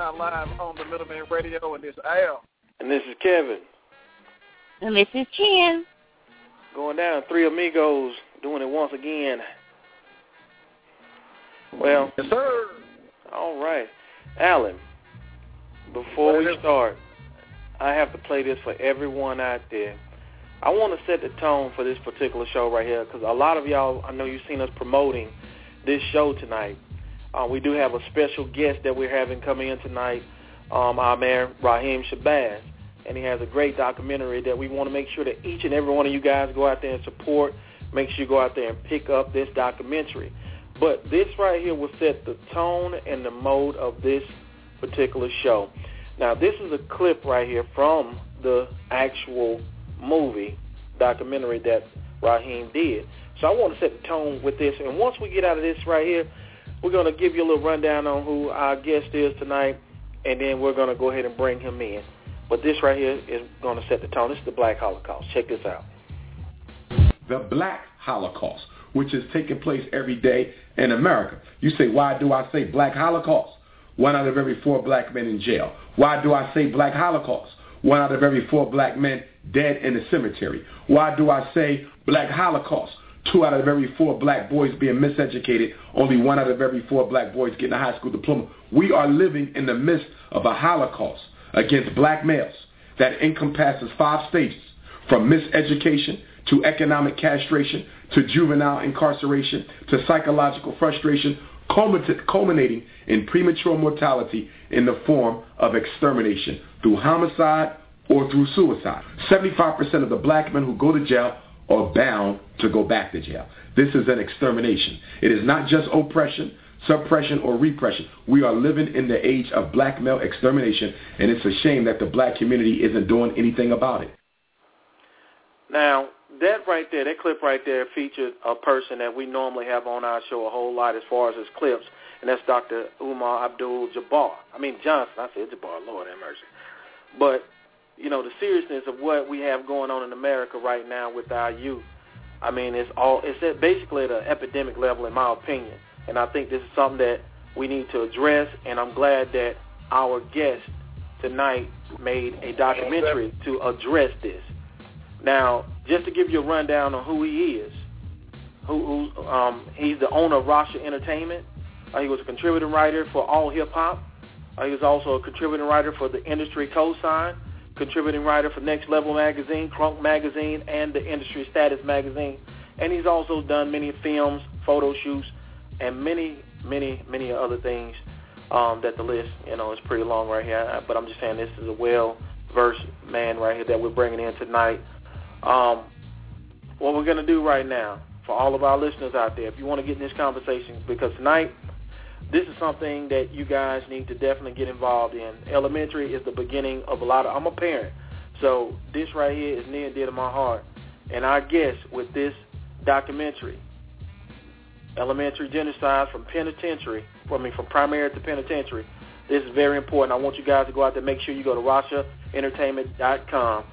everybody. You're live on the Middlemen Radio, and this is Al. And this is Kevin. And this is Chen. Going down, Three Amigos doing it once again. Well, Yes, sir. all right. Alan, before we start, I have to play this for everyone out there. I want to set the tone for this particular show right here because a lot of y'all, I know you've seen us promoting this show tonight. Uh, we do have a special guest that we're having coming in tonight, um, our man Rahiem Shabazz, and he has a great documentary that we want to make sure that each and every one of you guys go out there and support. Make sure you go out there and pick up this documentary. But this right here will set the tone and the mode of this particular show. Now, this is a clip right here from the actual movie documentary that Rahiem did. So I want to set the tone with this. And once we get out of this right here, we're going to give you a little rundown on who our guest is tonight, and then we're going to go ahead and bring him in. But this right here is going to set the tone. This is the Black Holocaust. Check this out. the black holocaust, which is taking place every day in America. You say, why do I say black holocaust? One out of every four black men in jail. Why do I say black holocaust? One out of every four black men dead in the cemetery. Why do I say black holocaust? Two out of every four black boys being miseducated. Only one out of every four black boys getting a high school diploma. We are living in the midst of a holocaust against black males that encompasses five stages from miseducation to economic castration to juvenile incarceration to psychological frustration culminating in premature mortality in the form of extermination through homicide or through suicide. 75% of the black men who go to jail are bound to go back to jail. This is an extermination. It is not just oppression, suppression, or repression. We are living in the age of black male extermination, and it's a shame that the black community isn't doing anything about it. Now, that right there, that clip right there featured a person that we normally have on our show a whole lot as far as his clips, and that's Dr. Umar Abdul-Jabbar. I mean Johnson. I said Jabbar. Lord have mercy. But you know the seriousness of what we have going on in America right now with our youth. I mean, it's all it's at basically at an epidemic level, in my opinion. And I think this is something that we need to address. And I'm glad that our guest tonight made a documentary to address this. Now, just to give you a rundown on who he is, who, who um, he's the owner of Rasha Entertainment. Uh, he was a contributing writer for All Hip Hop. Uh, he was also a contributing writer for the Industry Cosign, contributing writer for Next Level Magazine, Crunk Magazine, and the Industry Status Magazine. And he's also done many films, photo shoots, and many, many, many other things um, that the list, you know, is pretty long right here. But I'm just saying this is a well-versed man right here that we're bringing in tonight. Um, what we're going to do right now, for all of our listeners out there, if you want to get in this conversation, because tonight this is something that you guys need to definitely get involved in. Elementary is the beginning of a lot of. I'm a parent, so this right here is near and dear to my heart. And our guest with this documentary, Elementary Genocide from Penitentiary, I mean from primary to penitentiary. This is very important. I want you guys to go out there. Make sure you go to RashaEntertainment.com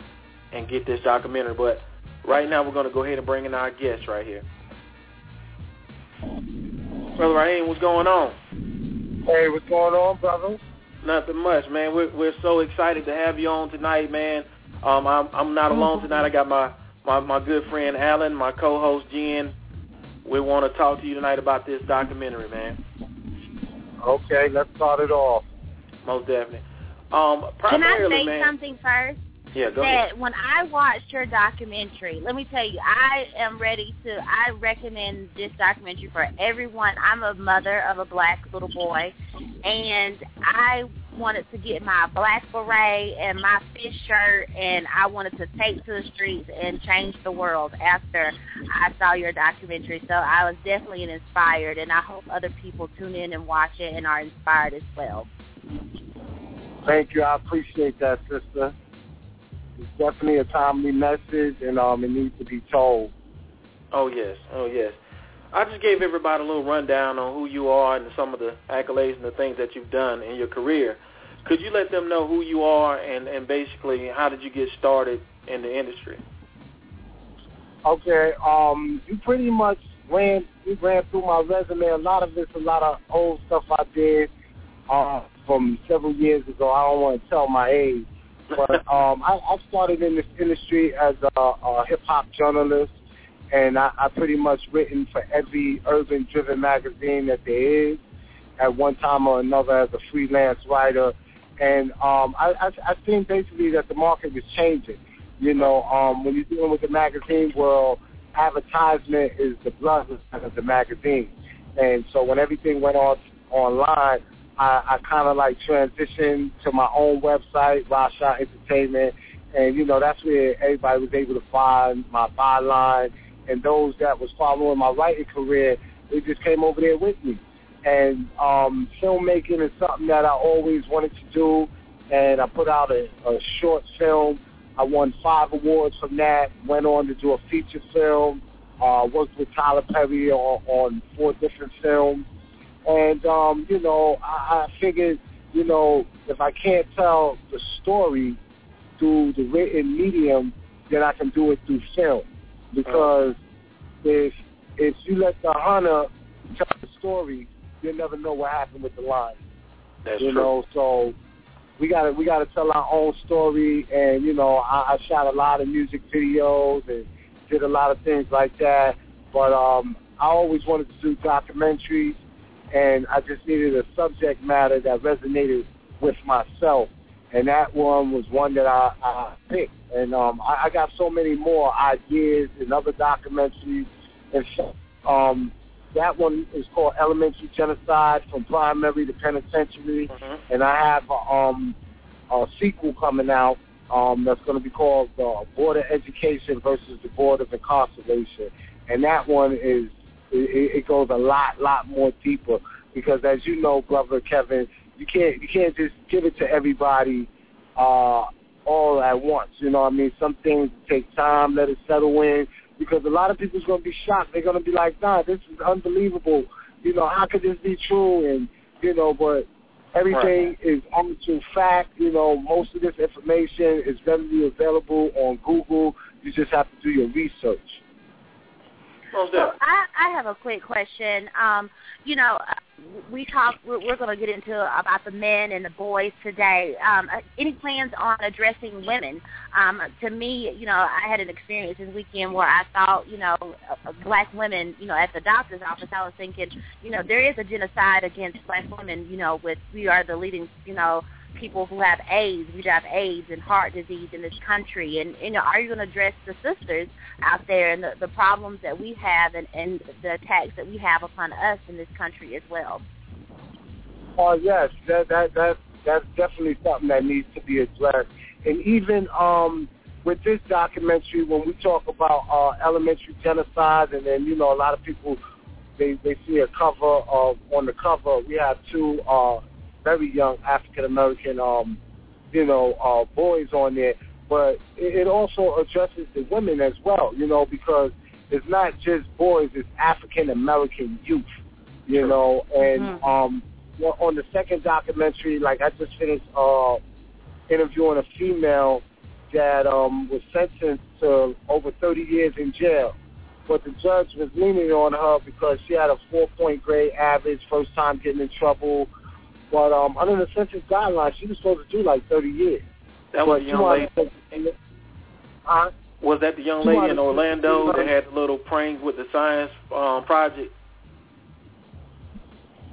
and get this documentary. But right now, we're going to go ahead and bring in our guest right here. Brother Rahiem, what's going on? Hey, what's going on, brother? Nothing much, man. We're we're so excited to have you on tonight, man. Um, I'm I'm not alone tonight. I got my my my good friend Alan, my co-host Jen. We want to talk to you tonight about this documentary, man. Okay, let's start it off. Most definitely. Um, Can I say man. something first? Yeah, go that ahead. when I watched your documentary, let me tell you, I am ready to. I recommend this documentary for everyone. I'm a mother of a black little boy, and I wanted to get my black beret and my fish shirt, and I wanted to take to the streets and change the world after I saw your documentary. So I was definitely inspired, and I hope other people tune in and watch it and are inspired as well. Thank you. I appreciate that, sister. It's definitely a timely message, and um, it needs to be told. Oh yes, oh yes. I just gave everybody a little rundown on who you are and some of the accolades and the things that you've done in your career. Could you let them know who you are and and basically how did you get started in the industry? Okay, um, you pretty much ran you ran through my resume. A lot of it's a lot of old stuff I did uh, from several years ago. I don't want to tell my age, but um, I, I started in this industry as a, a hip hop journalist, and I, I pretty much written for every urban driven magazine that there is at one time or another as a freelance writer. And um, I, I, I think basically that the market is changing. You know, um, when you're dealing with the magazine world, advertisement is the blood of the magazine. And so when everything went on online, I, I kind of like transitioned to my own website, Rasha Entertainment, and you know that's where everybody was able to find my byline, and those that was following my writing career, they just came over there with me. And um, filmmaking is something that I always wanted to do, and I put out a, a short film. I won five awards from that. Went on to do a feature film. Uh, worked with Tyler Perry on, on four different films. And, um, you know, I, I figured, you know, if I can't tell the story through the written medium, then I can do it through film. Because if if you let the hunter tell the story, you'll never know what happened with the lion. That's you true. know, so we gotta we gotta tell our own story and you know, I, I shot a lot of music videos and did a lot of things like that. But um I always wanted to do documentaries and I just needed a subject matter that resonated with myself. And that one was one that I, I picked. And um, I, I got so many more ideas and other documentaries. And so, um, that one is called Elementary Genocide from Primary to Penitentiary. Mm-hmm. And I have um, a sequel coming out um, that's going to be called uh, Board of Education versus the Board of Incarceration. And that one is it, it goes a lot, lot more deeper because, as you know, brother Kevin, you can't you can't just give it to everybody uh, all at once. You know what I mean? Some things take time, let it settle in because a lot of people's going to be shocked. They're going to be like, "Nah, this is unbelievable. You know, how could this be true?" And you know, but everything is actual fact. You know, most of this information is readily available on Google. You just have to do your research. Most So. I, I have a quick question. Um, you know, we talk. We're, we're going to get into about the men and the boys today. Um, uh, any plans on addressing women? Um, to me, you know, I had an experience this weekend where I thought, you know, uh, black women, you know, at the doctor's office, I was thinking, you know, there is a genocide against black women. You know, with we are the leading, you know, people who have AIDS. We have AIDS and heart disease in this country. And, you know, are you going to address the sisters out there and the, the problems that we have and, and the attacks that we have upon us in this country as well? Oh yes, that that that that's definitely something that needs to be addressed. And even um, with this documentary, when we talk about uh, elementary genocide, and then you know a lot of people they they see a cover of on the cover we have two uh, very young African American um, you know uh, boys on there, but it, it also addresses the women as well. You know because it's not just boys; it's African American youth. You know, and Mhm. um, on the second documentary, like I just finished uh, interviewing a female that um, was sentenced to over 30 years in jail. But the judge was leaning on her because she had a four-point grade average, first time getting in trouble. But um, under the census guidelines, she was supposed to do like 30 years. That was young lady. Huh? Was that the young lady in Orlando that had the little prank with the science um, project?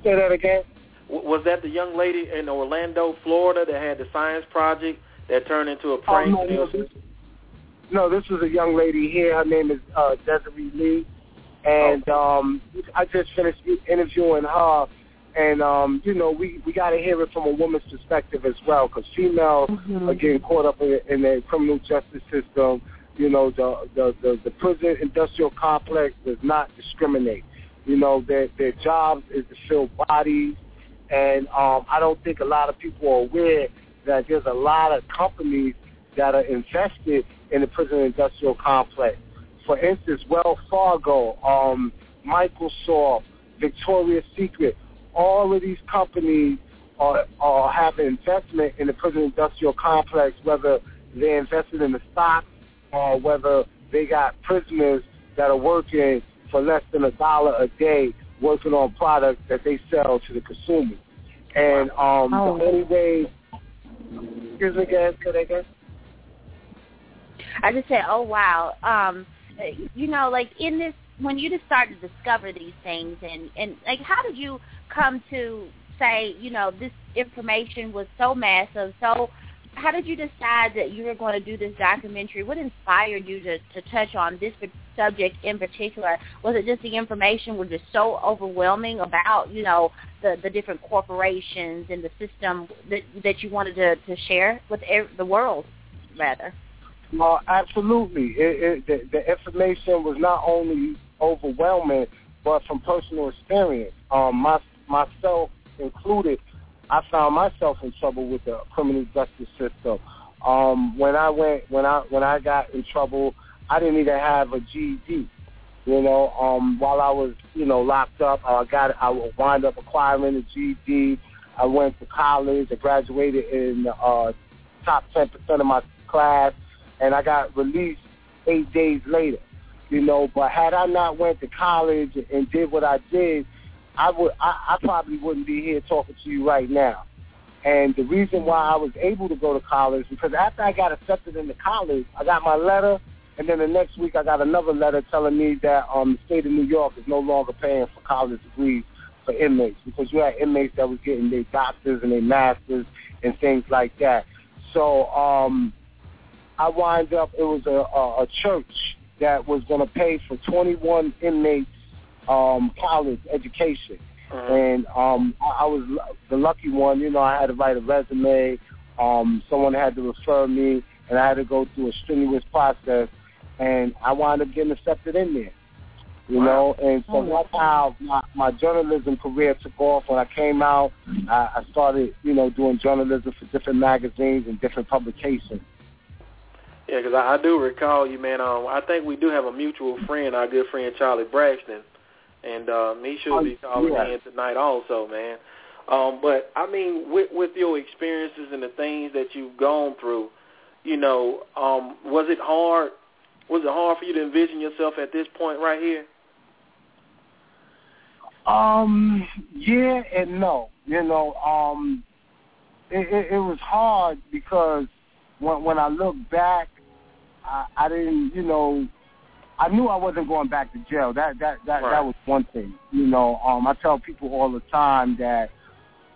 Say that again. W- Was that the young lady in Orlando, Florida, that had the science project that turned into a Oh, prank? no, no, this, no, this was a young lady here. Her name is uh, Desiree Lee, and um, I just finished interviewing her. And um, you know, we we got to hear it from a woman's perspective as well, because females are getting caught up in, in the criminal justice system. You know, the the the, the prison industrial complex does not discriminate. You know, their their jobs is to fill bodies, and um, I don't think a lot of people are aware that there's a lot of companies that are invested in the prison industrial complex. For instance, Wells Fargo, um, Microsoft, Victoria's Secret, all of these companies are, are have an investment in the prison industrial complex, whether they're invested in the stock or whether they got prisoners that are working for less than a dollar a day working on products that they sell to the consumers. And um, Oh. the only way, excuse me again, say that again? I just said, oh wow. Um, you know, like in this, when you just start to discover these things, and and like, how did you come to say, you know, this information was so massive? So, how did you decide that you were going to do this documentary? What inspired you to to touch on this subject in particular? Was it just the information was just so overwhelming about, you know, the the different corporations and the system that that you wanted to to share with the world, rather? Well, absolutely. It, it, the, the information was not only overwhelming, but from personal experience. Um, my, myself included, I found myself in trouble with the criminal justice system. Um, when I went, when I when I got in trouble, I didn't even have a GED. You know, um, while I was, you know, locked up, I got, I wound up acquiring a GED. I went to college. I graduated in uh, top 10% of my class and I got released eight days later. You know, but had I not went to college and did what I did, I would I, I probably wouldn't be here talking to you right now. And the reason why I was able to go to college because after I got accepted into college, I got my letter, and then the next week I got another letter telling me that um, the state of New York is no longer paying for college degrees for inmates because you had inmates that was getting their doctors and their masters and things like that. So um, I wind up, it was a, a, a church that was going to pay for 21 inmates um, college education. And um, I, I was l- the lucky one. You know, I had to write a resume. Um, someone had to refer me, and I had to go through a strenuous process. And I wound up getting accepted in there. You know, and so that's how my, my journalism career took off. When I came out, I, I started, you know, doing journalism for different magazines and different publications. Yeah, because I, I do recall you, man. Um, I think we do have a mutual friend, our good friend Charlie Braxton, and he should be Oh, calling yeah. in tonight also, man. Um, but I mean, with with your experiences and the things that you've gone through, you know, um, was it hard? Was it hard for you to envision yourself at this point right here? Um, yeah and no. You know, um, it, it, it was hard because when when I look back, I, I didn't, you know, I knew I wasn't going back to jail. That that that Right. that was one thing. You know, um, I tell people all the time that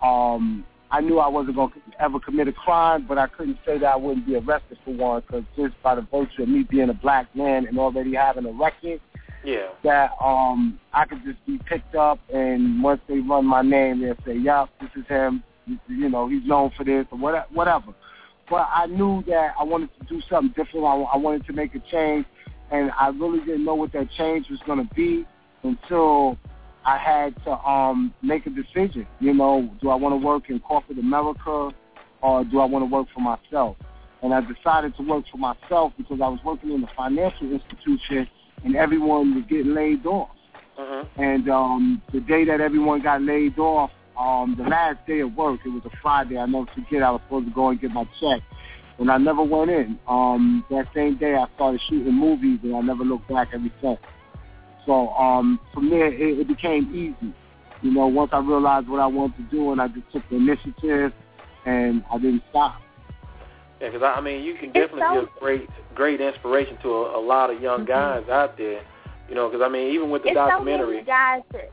um, I knew I wasn't going to ever commit a crime, but I couldn't say that I wouldn't be arrested for one because just by the virtue of me being a black man and already having a record, Yeah. that um I could just be picked up and once they run my name they'll say, Yup, this is him you know, he's known for this or whatever whatever. But I knew that I wanted to do something different. I, I wanted to make a change and I really didn't know what that change was gonna be until I had to um make a decision. You know, do I want to work in corporate America or do I want to work for myself? And I decided to work for myself because I was working in a financial institution and everyone was getting laid off. Mm-hmm. And um, the day that everyone got laid off, um, the last day of work, it was a Friday. I never forget. I was supposed to go and get my check, and I never went in. Um, that same day, I started shooting movies, and I never looked back ever since. So um, from there, it, it became easy. you know, once I realized what I wanted to do, and I just took the initiative, and I didn't stop. Yeah, because I mean, you can definitely so, give great, great inspiration to a, a lot of young mm-hmm. guys out there. You know, because I mean, even with the it's documentary, so many guys that,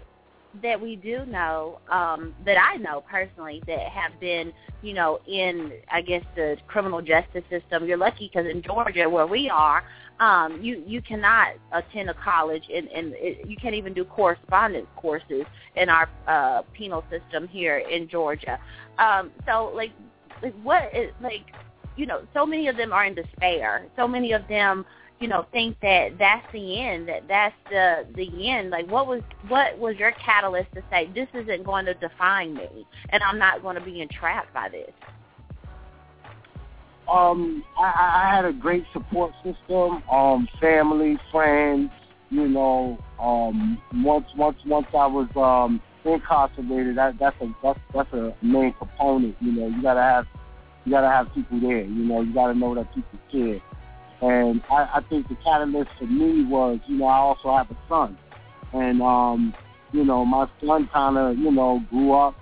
that we do know, um, that I know personally, that have been, you know, in I guess the criminal justice system. You're lucky because in Georgia, where we are, um, you you cannot attend a college and, and it, you can't even do correspondence courses in our uh, penal system here in Georgia. Um, so like, like what is like, you know, so many of them are in despair. So many of them, you know, think that that's the end. That that's the the end. Like, what was what was your catalyst to say this isn't going to define me, and I'm not going to be entrapped by this? Um, I, I had a great support system, um, family, friends. You know, um, once once once I was um, incarcerated, that that's a that's that's a main component. You know, you gotta have you gotta have people there. You know, you gotta know that people care. And I, I think the catalyst for me was, you know, I also have a son, and um, you know, my son kind of, you know, grew up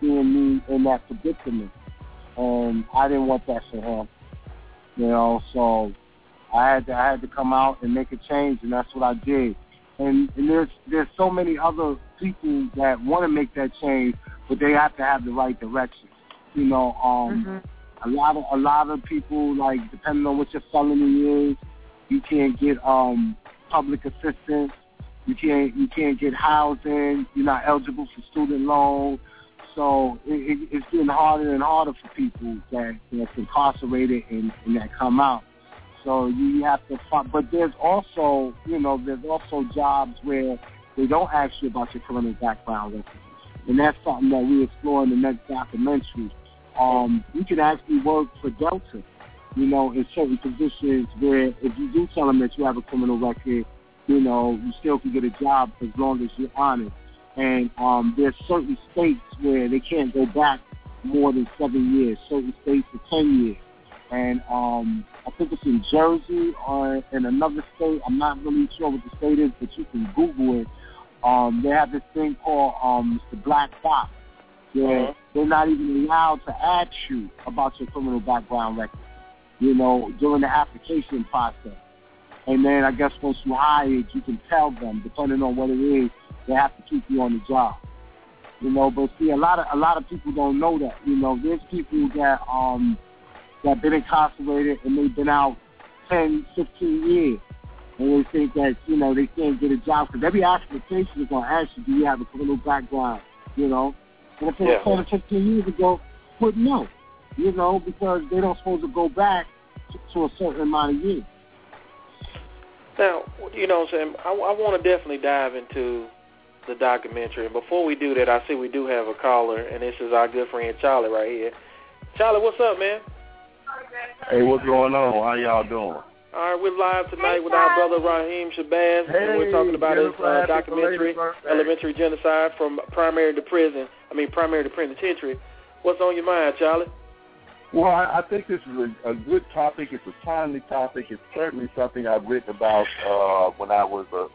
seeing me in that predicament and I didn't want that for him. You know, so I had to I had to come out and make a change, and that's what I did. And, and there's there's so many other people that want to make that change, but they have to have the right direction. You know, um, mm-hmm. A lot of a lot of people like depending on what your felony is, you can't get um public assistance. You can't you can't get housing. You're not eligible for student loan. So it, it, it's getting harder and harder for people that that's incarcerated and, and that come out. So you have to, but there's also, you know, there's also jobs where they don't ask you about your criminal background record, and that's something that we explore in the next documentary. Um, you can actually work for Delta, you know, in certain positions where if you do tell them that you have a criminal record, you know, you still can get a job as long as you're honest and um, there's certain states where they can't go back more than seven years. Certain states for ten years, and um, I think it's in Jersey or in another state. I'm not really sure what the state is, but you can Google it. Um, they have this thing called um, the black box, uh-huh. they're not even allowed to ask you about your criminal background record. You know, during the application process. And then I guess once you hired, you can tell them, depending on what it is, they have to keep you on the job. You know, but see, a lot of a lot of people don't know that. You know, there's people that um that been incarcerated and they've been out 10, 15 years, and they think that you know they can't get a job because every application is gonna ask you, do you have a criminal background? You know, and if it was 10 or 15 years ago, would no. You know, because they don't supposed to go back to, to a certain amount of years. Now, you know, Sam, I, I want to definitely dive into the documentary. And before we do that, I see we do have a caller, and this is our good friend Charlie right here. Charlie, what's up, man? Hey, what's going on? How y'all doing? All right, we're live tonight hey, with our brother Rahiem Shabazz, hey, and we're talking about his uh, documentary, Elementary Genocide from Primary to Prison. I mean, Primary to Penitentiary. What's on your mind, Charlie? Well, I, I think this is a, a good topic. It's a timely topic. It's certainly something I've written about uh, when I was a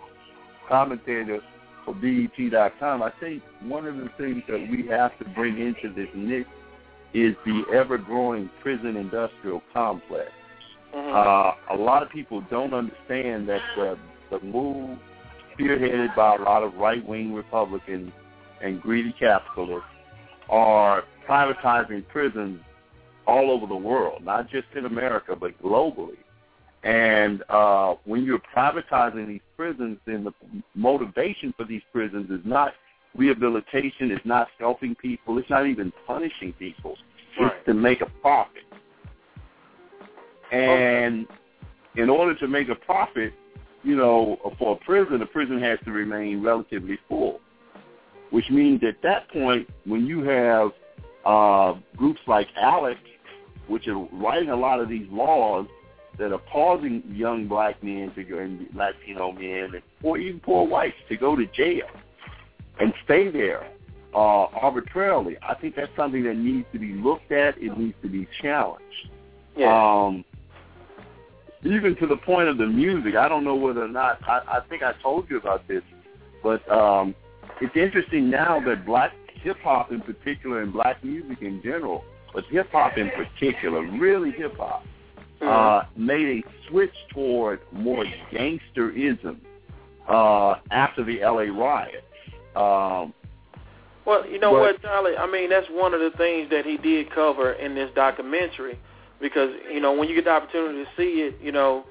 commentator for BET.com, I think one of the things that we have to bring into this mix is the ever-growing prison industrial complex. Mm-hmm. Uh, a lot of people don't understand that the, the move spearheaded by a lot of right-wing Republicans and greedy capitalists are privatizing prisons all over the world, not just in America, but globally. And uh, when you're privatizing these prisons, then the motivation for these prisons is not rehabilitation, it's not helping people, it's not even punishing people. Right. It's to make a profit. And okay. in order to make a profit, you know, for a prison, a prison has to remain relatively full, which means at that point, when you have uh, groups like ALEC, which are writing a lot of these laws that are causing young black men to go and Latino men or even poor whites to go to jail and stay there uh, arbitrarily. I think that's something that needs to be looked at. It needs to be challenged. Yeah. Um, even to the point of the music, I don't know whether or not I, I think I told you about this, but um, it's interesting now that black hip hop in particular and black music in general, but hip hop in particular, really hip hop, Mm-hmm. uh, made a switch toward more gangsterism uh, after the LA riots. Um, Well, you know But- what, Charlie? I mean, that's one of the things that he did cover in this documentary, because you know when you get the opportunity to see it, you know,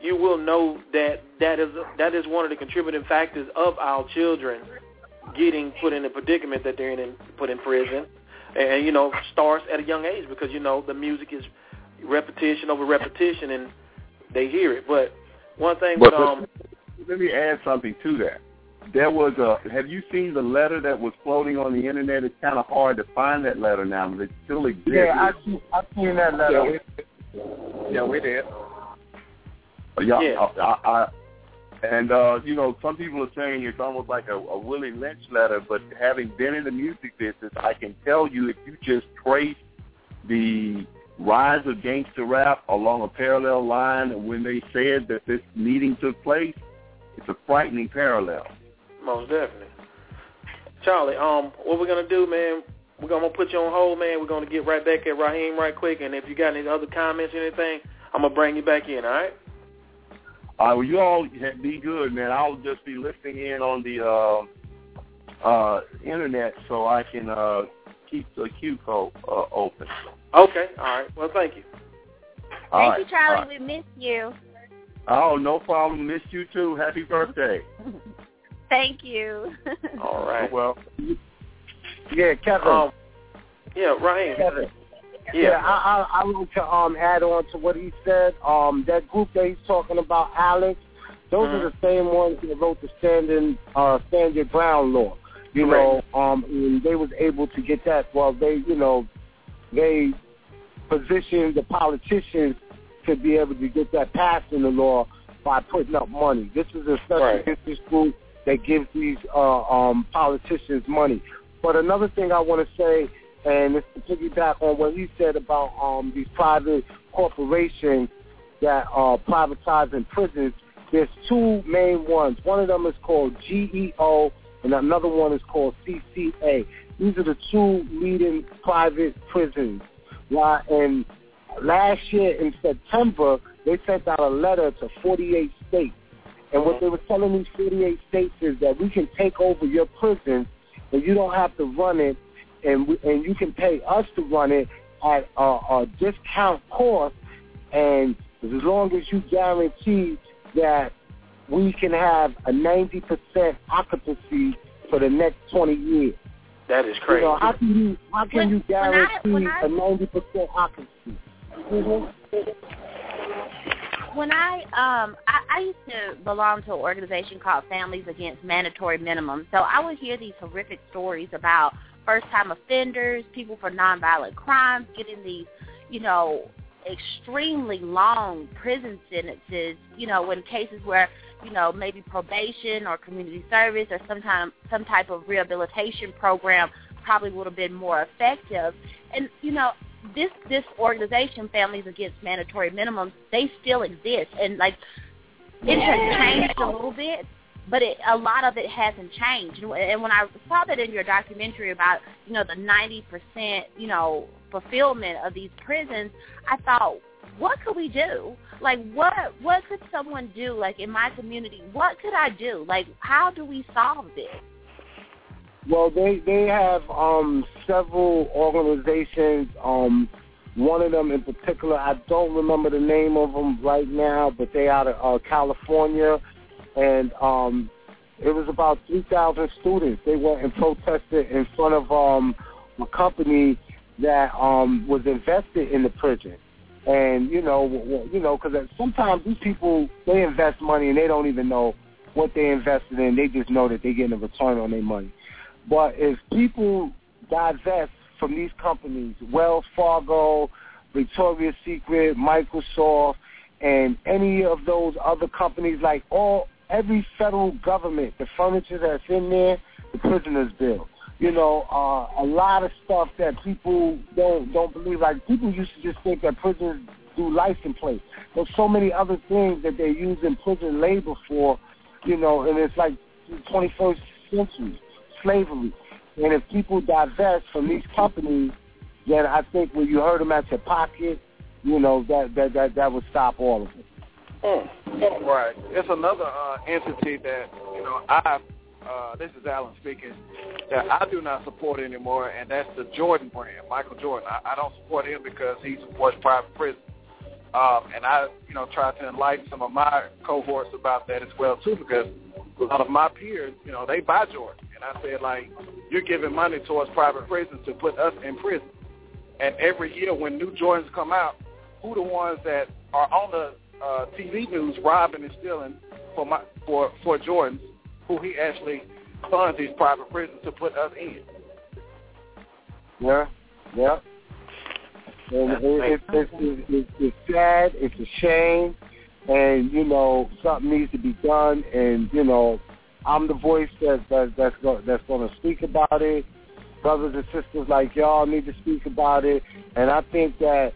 you will know that that is that is one of the contributing factors of our children getting put in the predicament that they're in, and put in prison, and you know starts at a young age because you know the music is repetition over repetition, and they hear it. But one thing But- with um, let me add something to that. There was a. Have you seen the letter that was floating on the internet? It's kind of hard to find that letter now, but it still exists. Yeah, I see, I've seen that Yeah, letter. we, yeah, we did. Yeah, Yeah. I, I, and uh, you know, some people are saying it's almost like a, a Willie Lynch letter. But having been in the music business, I can tell you if you just trace the rise of gangster rap along a parallel line, and when they said that this meeting took place, it's a frightening parallel. Most definitely. Charlie, um, what we're gonna do, man? We're gonna put you on hold, man. We're gonna get right back at Rahiem right quick, and if you got any other comments or anything, I'm gonna bring you back in. All right? Uh, well, you all be good, man. I'll just be listening in on the uh, uh, internet so I can uh, keep the queue code uh, open. Okay. All right. Well, thank you. All Thank right, you, Charlie. all right. We miss you. Oh, no problem. Miss you too. Happy birthday. Thank you. All right. Well, Yeah, Kevin. Um, yeah, Rahiem. Kevin. Yeah. Yeah, I, I I want to um add on to what he said. Um, that group that he's talking about, ALEC, those are the same ones that wrote the standing uh standard ground law. You know, um, and they was able to get that. Well, they, you know, they positioned the politicians to be able to get that passed in the law by putting up money. This is a special Right. interest group that gives these uh, um, politicians money. But another thing I want to say, and it's to piggyback on what he said about um, these private corporations that are privatizing prisons. There's two main ones. One of them is called GEO, and another one is called CCA. These are the two leading private prisons. Right? And last year in September, they sent out a letter to 48 states. And what they were telling these 48 states is that we can take over your prison, and you don't have to run it, and we, and you can pay us to run it at a, a discount cost, and as long as you guarantee that we can have a 90% occupancy for the next 20 years. That is You crazy. know, how can you how can When- you when I- guarantee when I- a 90% occupancy? Mhm. when I um I, I used to belong to an organization called Families Against Mandatory Minimum. So I would hear these horrific stories about first time offenders, people for nonviolent crimes getting these, you know, extremely long prison sentences, you know, in cases where, you know, maybe probation or community service or some time some type of rehabilitation program probably would have been more effective. And, you know, this this organization, Families Against Mandatory Minimums, they still exist, and like it has changed a little bit, but it, a lot of it hasn't changed. And when I saw that in your documentary about you know the ninety percent you know fulfillment of these prisons, I thought, what could we do? Like what what could someone do? Like in my community, what could I do? Like how do we solve this? Well, they they have um, several organizations. Um, one of them in particular, I don't remember the name of them right now, but they out of uh, California, and um, it was about three thousand students. They went and protested in front of um, a company that um, was invested in the prison. And you know, you know, because sometimes these people they invest money and they don't even know what they invested in. They just know that they're getting a return on their money. But if people divest from these companies, Wells Fargo, Victoria's Secret, Microsoft, and any of those other companies, like all every federal government, the furniture that's in there, the prisoners bill. You know, uh, a lot of stuff that people don't don't believe. Like people used to just think that prisons do license plates. There's so many other things that they're using prison labor for. You know, and it's like the 21st century. slavery. And if people divest from these companies, then I think when you hurt them at your pocket, you know that that that, that would stop all of it. Mm. Right. It's another uh, entity that you know I. Uh, this is Alan speaking. That I do not support anymore, and that's the Jordan brand, Michael Jordan. I, I don't support him because he supports private prison. Um, and I, you know, try to enlighten some of my cohorts about that as well too, because a lot of my peers, you know, they buy Jordan, and I said like, you're giving money towards private prisons to put us in prison. And every year when new Jordans come out, who the ones that are on the uh, TV news robbing and stealing for my for for Jordans, who he actually funds these private prisons to put us in. Yeah, yeah. And it, it, it, it, it, it's sad. It's a shame, and you know something needs to be done. And you know, I'm the voice that, that that's go, that's going to speak about it. Brothers and sisters like y'all need to speak about it, and I think that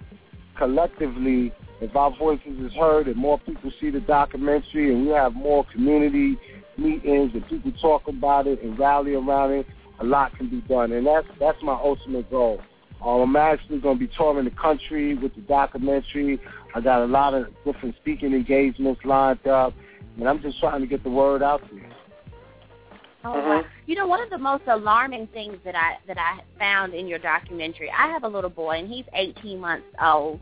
collectively, if our voices is heard and more people see the documentary, and we have more community meetings and people talk about it and rally around it, a lot can be done, and that's that's my ultimate goal. Um, I'm actually going to be touring the country with the documentary. I got a lot of different speaking engagements lined up, and I'm just trying to get the word out there. Oh, wow. You know, one of the most alarming things that I that I found in your documentary, I have a little boy and he's 18 months old.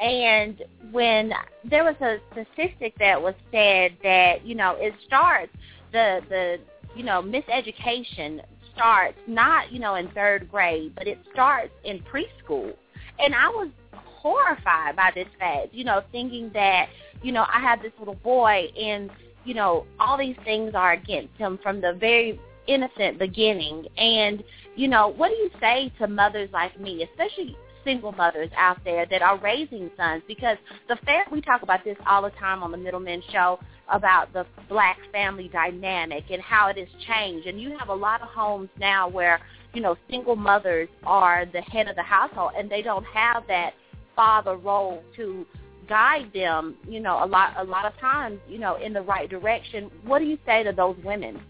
And when there was a statistic that was said that, you know, it starts the the you know, miseducation starts not, you know, in third grade, but it starts in preschool. And I was horrified by this fact, you know, thinking that, you know, I have this little boy and you know, all these things are against him from the very innocent beginning. And, you know, what do you say to mothers like me, especially single mothers out there that are raising sons? Because the fair, we talk about this all the time on the Middlemen Show about the black family dynamic and how it has changed. And you have a lot of homes now where, you know, single mothers are the head of the household and they don't have that father role to guide them, you know, a lot a lot of times, you know, in the right direction. What do you say to those women?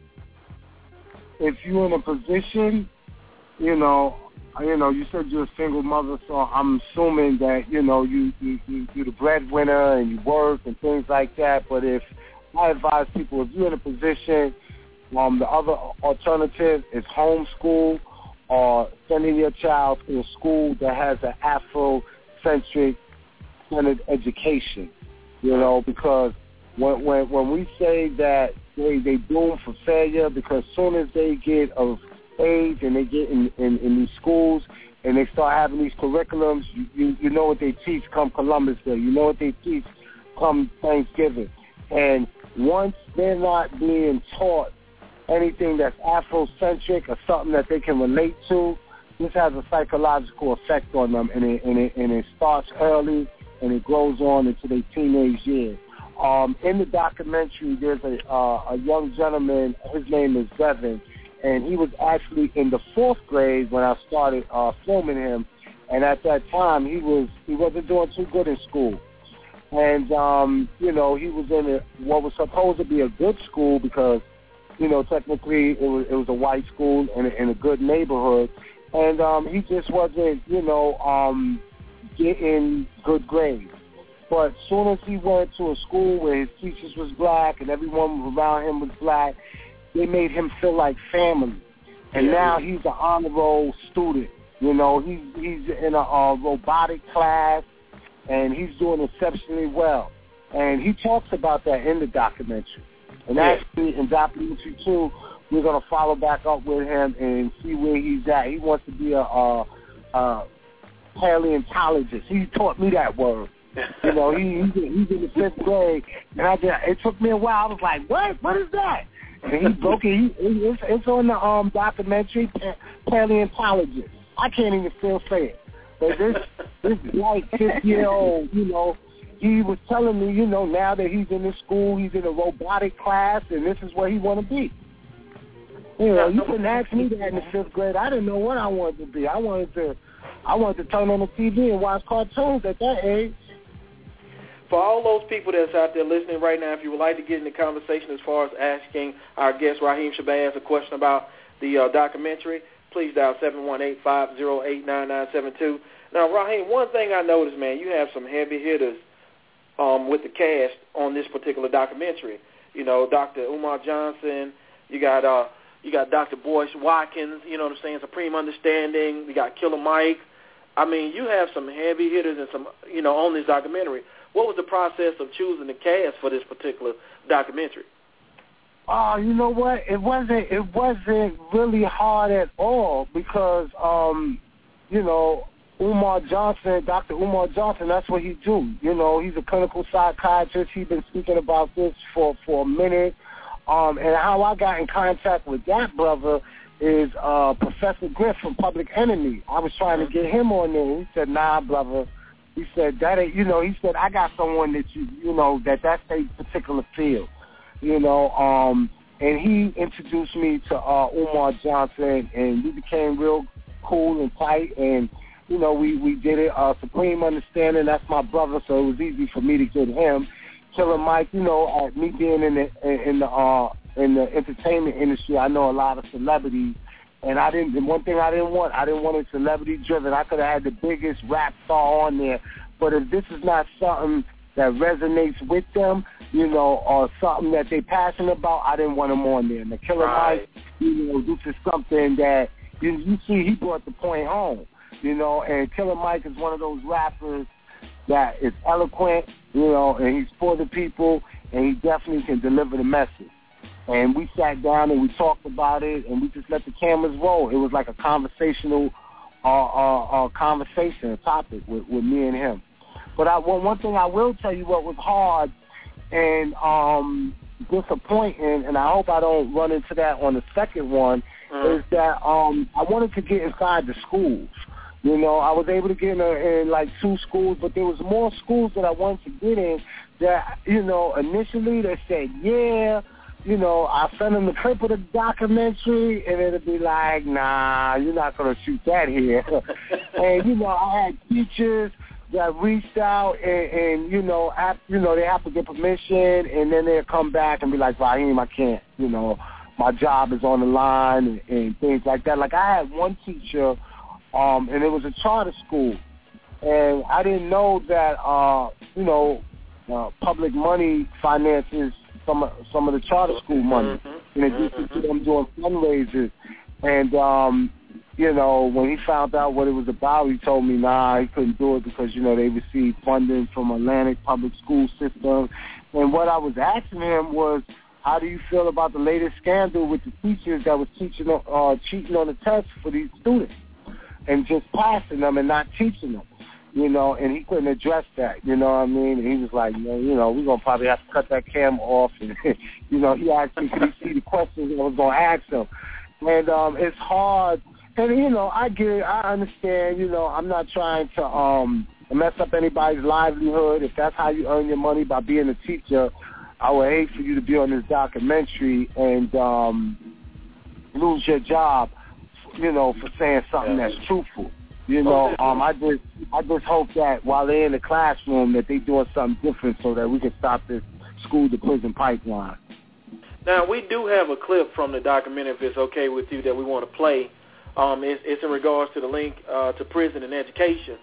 If you're in a position, you know, you know, you said you're a single mother, so I'm assuming that you know you you, you you're the breadwinner and you work and things like that. But if I advise people, if you're in a position, um, the other alternative is homeschool or sending your child to a school that has an Afrocentric centered education. You know, because when when when we say that they they doomed for failure, because soon as they get of age and they get in in, in these schools and they start having these curriculums, you, you you know what they teach come Columbus Day. You know what they teach come Thanksgiving. And once they're not being taught anything that's Afrocentric or something that they can relate to, this has a psychological effect on them, and it and it, and it starts early and it grows on into their teenage years. Um, in the documentary, there's a uh, a young gentleman. His name is Devin, and he was actually in the fourth grade when I started uh, filming him. And at that time, he was he wasn't doing too good in school, and um, you know he was in a, what was supposed to be a good school because you know technically it was it was a white school in a, in a good neighborhood, and um, he just wasn't you know um, getting good grades. But soon as he went to a school where his teachers was black and everyone around him was black, they made him feel like family. And yeah. now he's an honor roll student. You know, he's he's in a uh, robotic class, and he's doing exceptionally well. And he talks about that in the documentary. And yeah. actually, in documentary two, we're gonna follow back up with him and see where he's at. He wants to be a, a, a paleontologist. He taught me that word. You know, he he's in, he's in the fifth grade, and I just it took me a while. I was like, what? What is that? And he broke it. He, it's, it's on the um documentary paleontologist. I can't even still say it. But this this white fifth year old, you know, he was telling me, you know, now that he's in the school, he's in a robotic class, and this is where he want to be. You know, you couldn't ask me that in the fifth grade. I didn't know what I wanted to be. I wanted to I wanted to turn on the TV and watch cartoons at that age. For all those people that's out there listening right now, if you would like to get in the conversation as far as asking our guest Rahiem Shabazz a question about the uh, documentary, please dial 718-508-9972. Now, Rahiem, one thing I noticed, man, you have some heavy hitters um, with the cast on this particular documentary. You know, Dr. Umar Johnson, you got uh, you got Dr. Boyce Watkins, you know what I'm saying, Supreme Understanding, you got Killer Mike. I mean, you have some heavy hitters and some, you know, on this documentary. What was the process of choosing the cast for this particular documentary? Oh, you know what? It wasn't. It wasn't really hard at all because, um, you know, Umar Johnson, Dr. Umar Johnson. That's what he do. You know, he's a clinical psychiatrist. He's been speaking about this for for a minute. Um, and how I got in contact with that brother is uh, Professor Griff from Public Enemy. I was trying to get him on there. He said, "Nah, brother." He said that you know. He said, "I got someone that you, you know, that that's a particular field." you know, um, and he introduced me to uh, Umar Johnson, and we became real cool and tight, and you know, we we did it. Uh, Supreme Understanding, that's my brother, so it was easy for me to get him. Killer Mike, you know, uh, me being in the in the uh, in the entertainment industry, I know a lot of celebrities, and I didn't. And one thing I didn't want, I didn't want it celebrity driven. I could have had the biggest rap star on there, but if this is not something that resonates with them, you know, or something that they're passionate about, I didn't want them on there. And the Killer Right. Mike, you know, this is something that you, you see he brought the point home, you know, and Killer Mike is one of those rappers that is eloquent, you know, and he's for the people, and he definitely can deliver the message. And we sat down and we talked about it, and we just let the cameras roll. It was like a conversational, uh, uh, uh, conversation, a topic with, with me and him. But I, one, one thing I will tell you what was hard and um, disappointing, and I hope I don't run into that on the second one, is that um, I wanted to get inside the schools. You know, I was able to get in, a, in like two schools, but there was more schools that I wanted to get in that, you know, initially they said, yeah, you know, I send them the clip of the documentary, and it'll be like, nah, you're not going to shoot that here. and, you know, I had teachers that reached out, and, and you know, after, you know, they have to get permission, and then they'll come back and be like, Rahiem, I can't, you know, my job is on the line, and, and things like that. Like I had one teacher, um, and it was a charter school, and I didn't know that, uh, you know, uh, public money finances some of, some of the charter school money, in addition to them doing fundraisers. And um, you know, when he found out what it was about, he told me, nah, he couldn't do it because you know they received funding from Atlanta Public School System. And what I was asking him was, how do you feel about the latest scandal with the teachers that was teaching uh, cheating on the test for these students and just passing them and not teaching them? You know, and he couldn't address that, you know what I mean? And he was like, you know, you know, we're gonna probably have to cut that camera off and you know, he asked me could he see the questions I was gonna ask him. And um it's hard and you know, I get it, I understand, you know, I'm not trying to um mess up anybody's livelihood. If that's how you earn your money by being a teacher, I would hate for you to be on this documentary and um lose your job, you know, for saying something that's truthful. You know, um, I just I just hope that while they're in the classroom that they doing something different so that we can stop this school to prison pipeline. Now we do have a clip from the documentary, if it's okay with you, that we want to play. Um, it's, it's in regards to the link uh, to prison and education.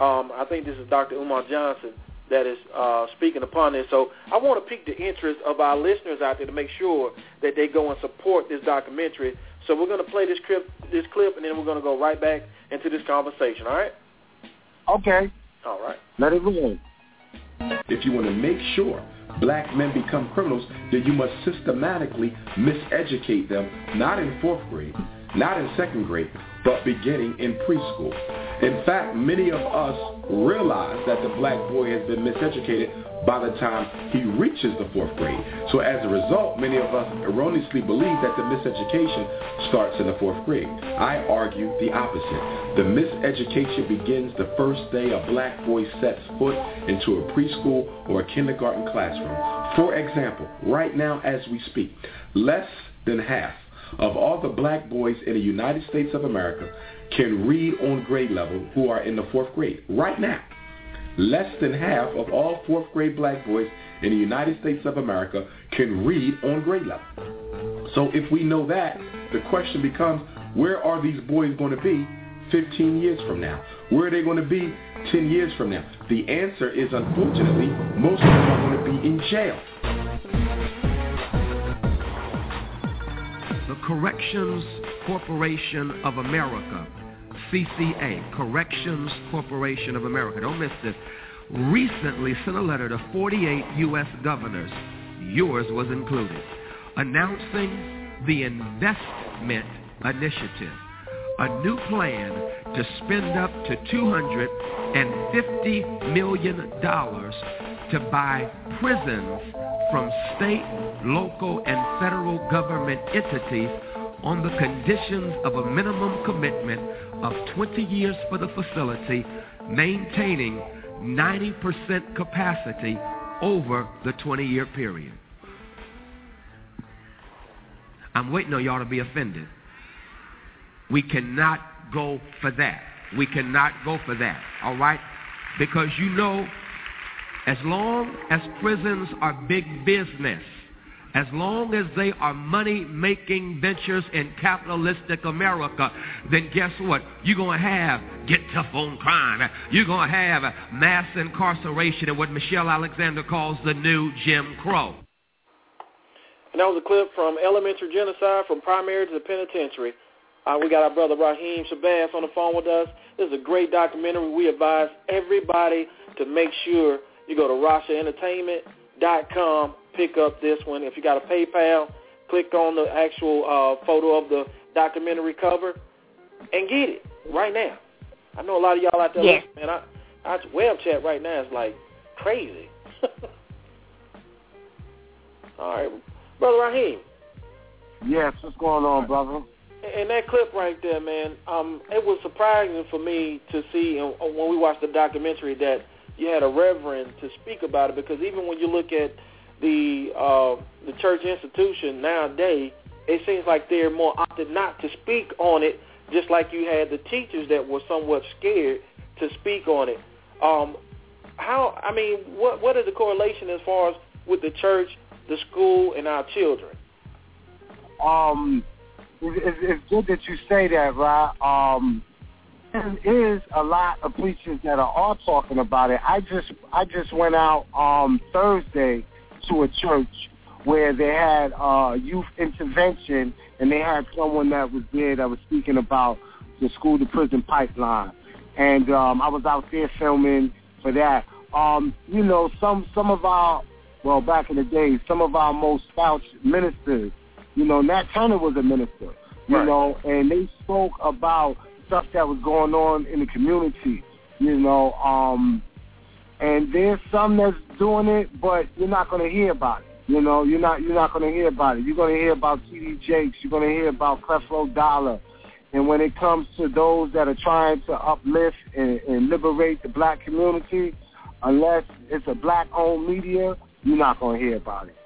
Um, I think this is Dr. Umar Johnson that is uh, speaking upon this. So I want to pique the interest of our listeners out there to make sure that they go and support this documentary. So we're going to play this clip, this clip, and then we're going to go right back into this conversation. All right? Okay, All right. let it roll. If you want to make sure black men become criminals, then you must systematically miseducate them, not in fourth grade, not in second grade, but beginning in preschool. In fact, many of us realize that the black boy has been miseducated by the time he reaches the fourth grade. So as a result, many of us erroneously believe that the miseducation starts in the fourth grade. I argue the opposite. The miseducation begins the first day a black boy sets foot into a preschool or a kindergarten classroom. For example, right now as we speak, less than half of all the black boys in the United States of America can read on grade level who are in the fourth grade. Right now, less than half of all fourth grade black boys in the United States of America can read on grade level. So if we know that, the question becomes, where are these boys going to be 15 years from now? Where are they going to be 10 years from now? The answer is, unfortunately, most of them are going to be in jail. Corrections Corporation of America, CCA, Corrections Corporation of America, don't miss this, recently sent a letter to 48 U.S. governors, yours was included, announcing the investment initiative, a new plan to spend up to $250 million to buy prisons from state, local, and federal government entities on the conditions of a minimum commitment of 20 years for the facility, maintaining 90% capacity over the 20-year period. I'm waiting on y'all to be offended. We cannot go for that. We cannot go for that, all right? Because you know, as long as prisons are big business, as long as they are money-making ventures in capitalistic America, then guess what? You're going to have get tough on crime. You're going to have mass incarceration and what Michelle Alexander calls the new Jim Crow. And that was a clip from Elementary Genocide from Primary to the Penitentiary. Uh, we got our brother Rahiem Shabazz on the phone with us. This is a great documentary. We advise everybody to make sure you go to RashaEntertainment.com, pick up this one. If you got a PayPal, click on the actual uh, photo of the documentary cover and get it right now. I know a lot of y'all out there, Yeah. listening, man. I, I web chat right now is like crazy. All right, brother Rahiem. Yes, what's going on, brother? And that clip right there, man, um, it was surprising for me to see uh, when we watched the documentary that you had a reverend to speak about it because even when you look at the uh, the church institution nowadays, it seems like they're more opted not to speak on it, just like you had the teachers that were somewhat scared to speak on it. Um, how? I mean, what what is the correlation as far as with the church, the school, and our children? um, it, it, it's good that you say that, right? Um, there is a lot of preachers that are all talking about it. I just I just went out um, Thursday to a church where they had uh, youth intervention, and they had someone that was there that was speaking about the school to prison pipeline, and um, I was out there filming for that. Um, you know, some some of our well back in the day, some of our most vouched ministers you know, Nat Turner was a minister, you Right. know, and they spoke about stuff that was going on in the community, you know, um, and there's some that's doing it, but you're not going to hear about it. You know, you're not you're not going to hear about it. You're going to hear about T.D. Jakes. You're going to hear about Creflo Dollar. And when it comes to those that are trying to uplift and, and liberate the black community, unless it's a black-owned media, you're not going to hear about it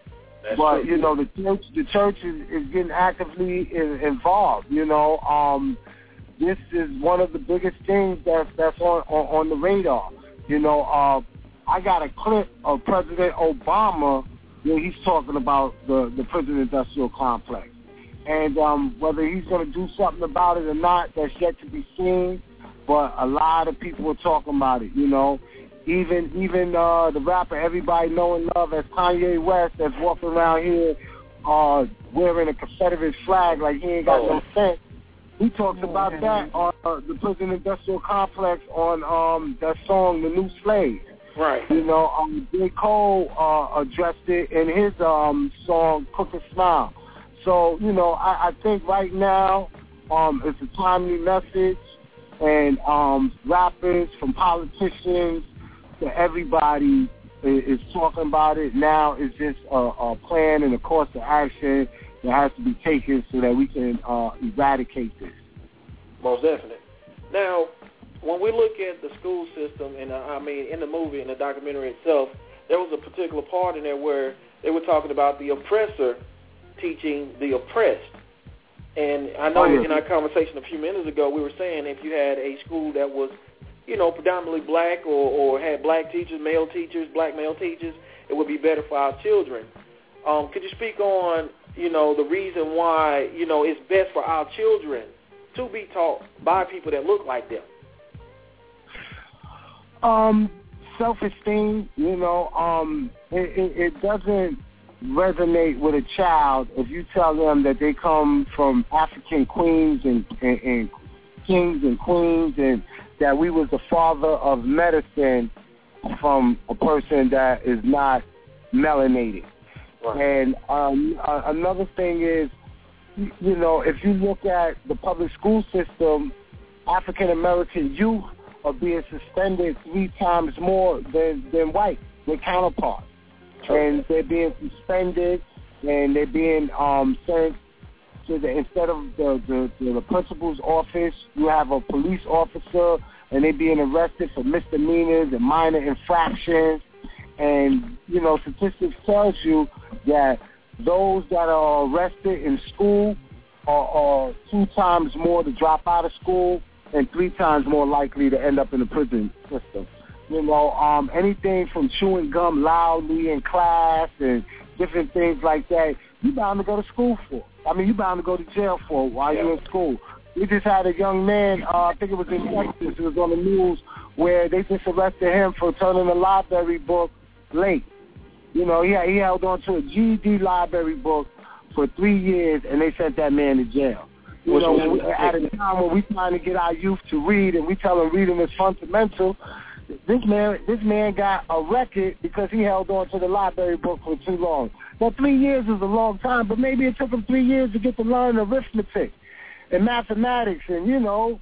That's but true. you know the church the church is, is getting actively in, involved you know um this is one of the biggest things that's that's on on, on the radar you know uh i got a clip of president obama where he's talking about the the prison industrial complex and um whether he's going to do something about it or not that's yet to be seen but a lot of people are talking about it you know even even uh the rapper everybody know and love as Kanye West that's walking around here uh wearing a Confederate flag like he ain't got Oh. no sense. He talks about that on uh, the prison industrial complex on um that song The New Slave. right. You know, um J. Cole uh addressed it in his um song Crooked Smile. So, you know, I, I think right now um it's a timely message and um rappers from politicians to everybody i- is talking about it. Now it's just a, a plan and a course of action that has to be taken so that we can uh, eradicate this. Most definitely. Now, when we look at the school system, and uh, I mean, in the movie, in the documentary itself, there was a particular part in there where they were talking about the oppressor teaching the oppressed. And I know Oh, yeah. in our conversation a few minutes ago, we were saying if you had a school that was, you know, predominantly black or, or had black teachers, male teachers, black male teachers, it would be better for our children. Um, could you speak on you know, the reason why, you know, it's best for our children to be taught by people that look like them? Um, self-esteem, you know, um, it, it, it doesn't resonate with a child if you tell them that they come from African queens and, and, and kings and queens and that we was the father of medicine from a person that is not melanated. Right. And um, uh, another thing is, you know, if you look at the public school system, African American youth are being suspended three times more than than white, their counterparts, and they're being suspended and they're being um, sent to the instead of the, the the principal's office, you have a police officer, and they're being arrested for misdemeanors and minor infractions. And you know, statistics tells you that those that are arrested in school are, are two times more to drop out of school and three times more likely to end up in the prison system. You know, um, anything from chewing gum loudly in class and different things like that, you bound to go to school for. I mean, you bound to go to jail for while yeah. you're in school. We just had a young man, uh, I think it was in Texas, it was on the news, where they just arrested him for turning a library book late. You know, he, he held on to a GED library book for three years, and they sent that man to jail. You know, we, at a time when we trying to get our youth to read, and we tell them reading is fundamental, this man, this man got a record because he held on to the library book for too long. Now, three years is a long time, but maybe it took him three years to get to learn arithmetic and mathematics, and you know,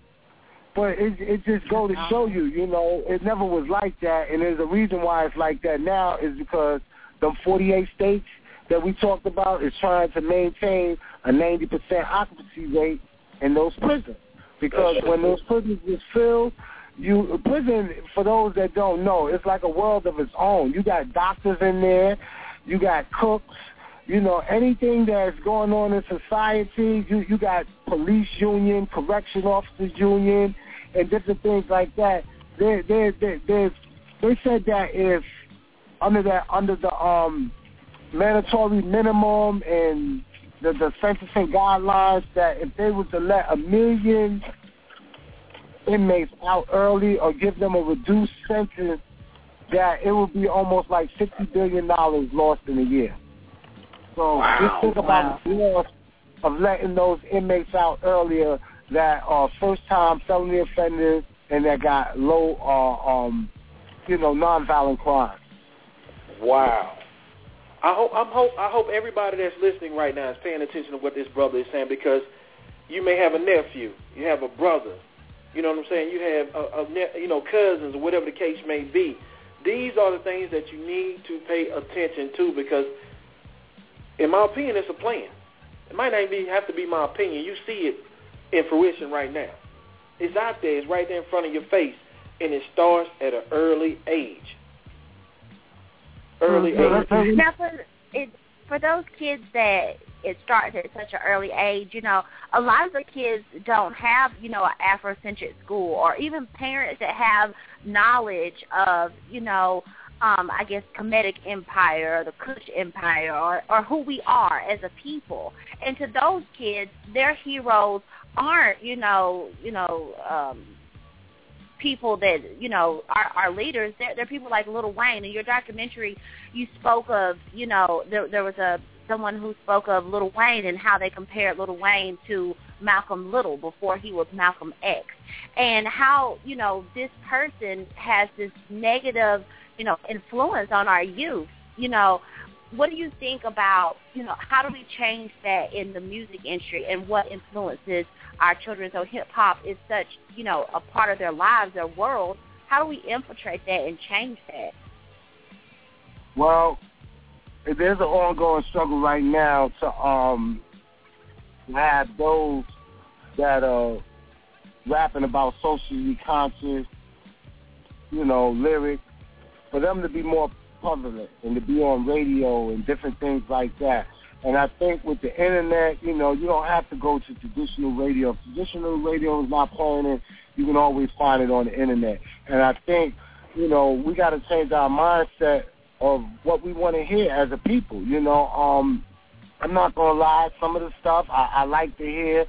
but it it just go to show you, you know, it never was like that, and there's a reason why it's like that now is because the 48 states that we talked about is trying to maintain a 90% occupancy rate in those prisons. Because when those prisons is filled, you prison for those that don't know, it's like a world of its own. You got doctors in there, you got cooks, you know, anything that's going on in society, you you got police union, correction officers union, and different things like that. They they they they they said that if under that under the um mandatory minimum and the, the sentencing guidelines that if they were to let a million inmates out early or give them a reduced sentence, that it would be almost like fifty billion dollars lost in a year. So wow, just think about wow. the loss of letting those inmates out earlier that are first time felony offenders and that got low uh, um you know, nonviolent crimes. Wow. I hope I'm hope I hope everybody that's listening right now is paying attention to what this brother is saying because you may have a nephew, you have a brother, you know what I'm saying, you have a, a ne- you know cousins or whatever the case may be. These are the things that you need to pay attention to because, in my opinion, it's a plan. It might not even have to be my opinion. You see it in fruition right now. It's out there. It's right there in front of your face, and it starts at an early age early mm-hmm. age. Mm-hmm. Now, for it, for those kids that it starts at such an early age, you know, a lot of the kids don't have, you know, an Afrocentric school or even parents that have knowledge of, you know, um, I guess Kemetic Empire or the Kush Empire or, or who we are as a people. And to those kids, their heroes aren't, you know, you know, um, people that you know are, are leaders. They're, they're people like Little Wayne. In your documentary, you spoke of you know there there was a someone who spoke of Little Wayne and how they compared Little Wayne to Malcolm Little before he was Malcolm X, and how you know this person has this negative you know influence on our youth. You know, what do you think about you know how do we change that in the music industry and what influences our children. So hip hop is such, you know, a part of their lives, their world. How do we infiltrate that and change that? Well, there's an ongoing struggle right now to um have those that are rapping about socially conscious, you know, lyrics, for them to be more prevalent and to be on radio and different things like that. And I think with the internet, you know, you don't have to go to traditional radio. If traditional radio is not playing it, you can always find it on the internet. And I think, you know, we got to change our mindset of what we want to hear as a people. You know, um, I'm not gonna lie. Some of the stuff I, I like to hear,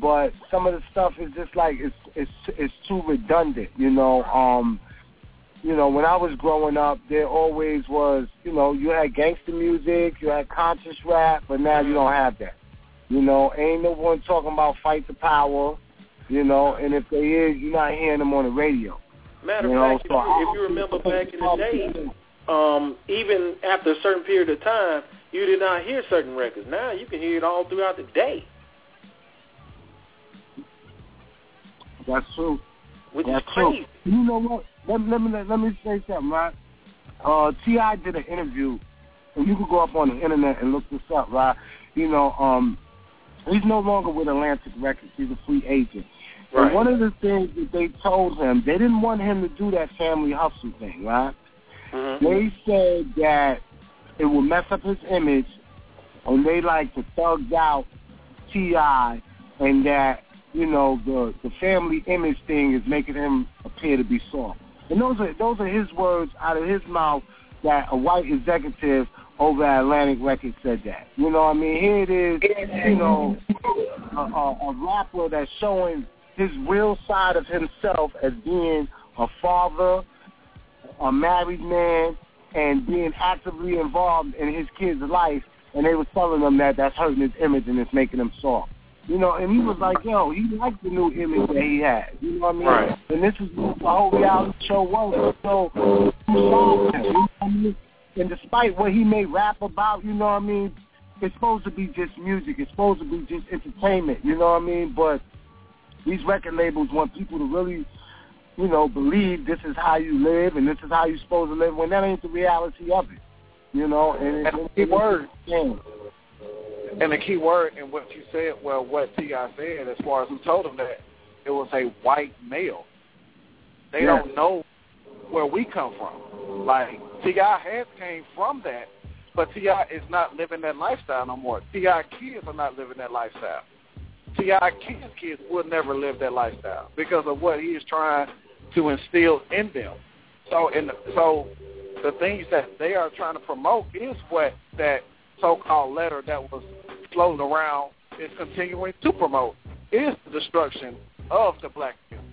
but some of the stuff is just like it's it's it's too redundant. You know, um, you know, when I was growing up, there always was, you know, you had gangster music, you had conscious rap, but now you don't have that. You know, ain't no one talking about fight the power. You know, and if they is, you're not hearing them on the radio. Matter You of know, fact, so if, you, if you remember back in the day, um, even after a certain period of time, you did not hear certain records. Now you can hear it all throughout the day, That's true. which That's is true. You know what? Let, let me let me say something, right? Uh, T.I. did an interview, and you can go up on the internet and look this up, right? You know, um, he's no longer with Atlantic Records. He's a free agent. Right. And one of the things that they told him, they didn't want him to do that family hustle thing, right? Mhm. They said that it would mess up his image, and they like to thugged out T.I., and that you know the the family image thing is making him appear to be soft. And those are those are his words out of his mouth that a white executive over at Atlantic Records said that. You know what I mean? Here it is, you know, a, a, a rapper that's showing his real side of himself as being a father, a married man, and being actively involved in his kid's life, and they were telling him that that's hurting his image and it's making him soft. You know, and he was like, yo, he liked the new image that he had. You know what I mean? Right. And this is what the whole reality show was. So, you know what I mean? And despite what he may rap about, you know what I mean, it's supposed to be just music. It's supposed to be just entertainment. You know what I mean? But these record labels want people to really, you know, believe this is how you live and this is how you're supposed to live when that ain't the reality of it. You know, and, And it, the it, word. And the key word in what you said, well, what T.I. said, as far as who told him that, it was a white male. They Yeah. don't know where we come from. Like, T.I. has came from that, but T.I. is not living that lifestyle no more. T.I. kids are not living that lifestyle. T.I. kids' kids will never live that lifestyle because of what he is trying to instill in them. So, and so the things that they are trying to promote is what that so-called letter that was floating around is continuing to promote is the destruction of the black people.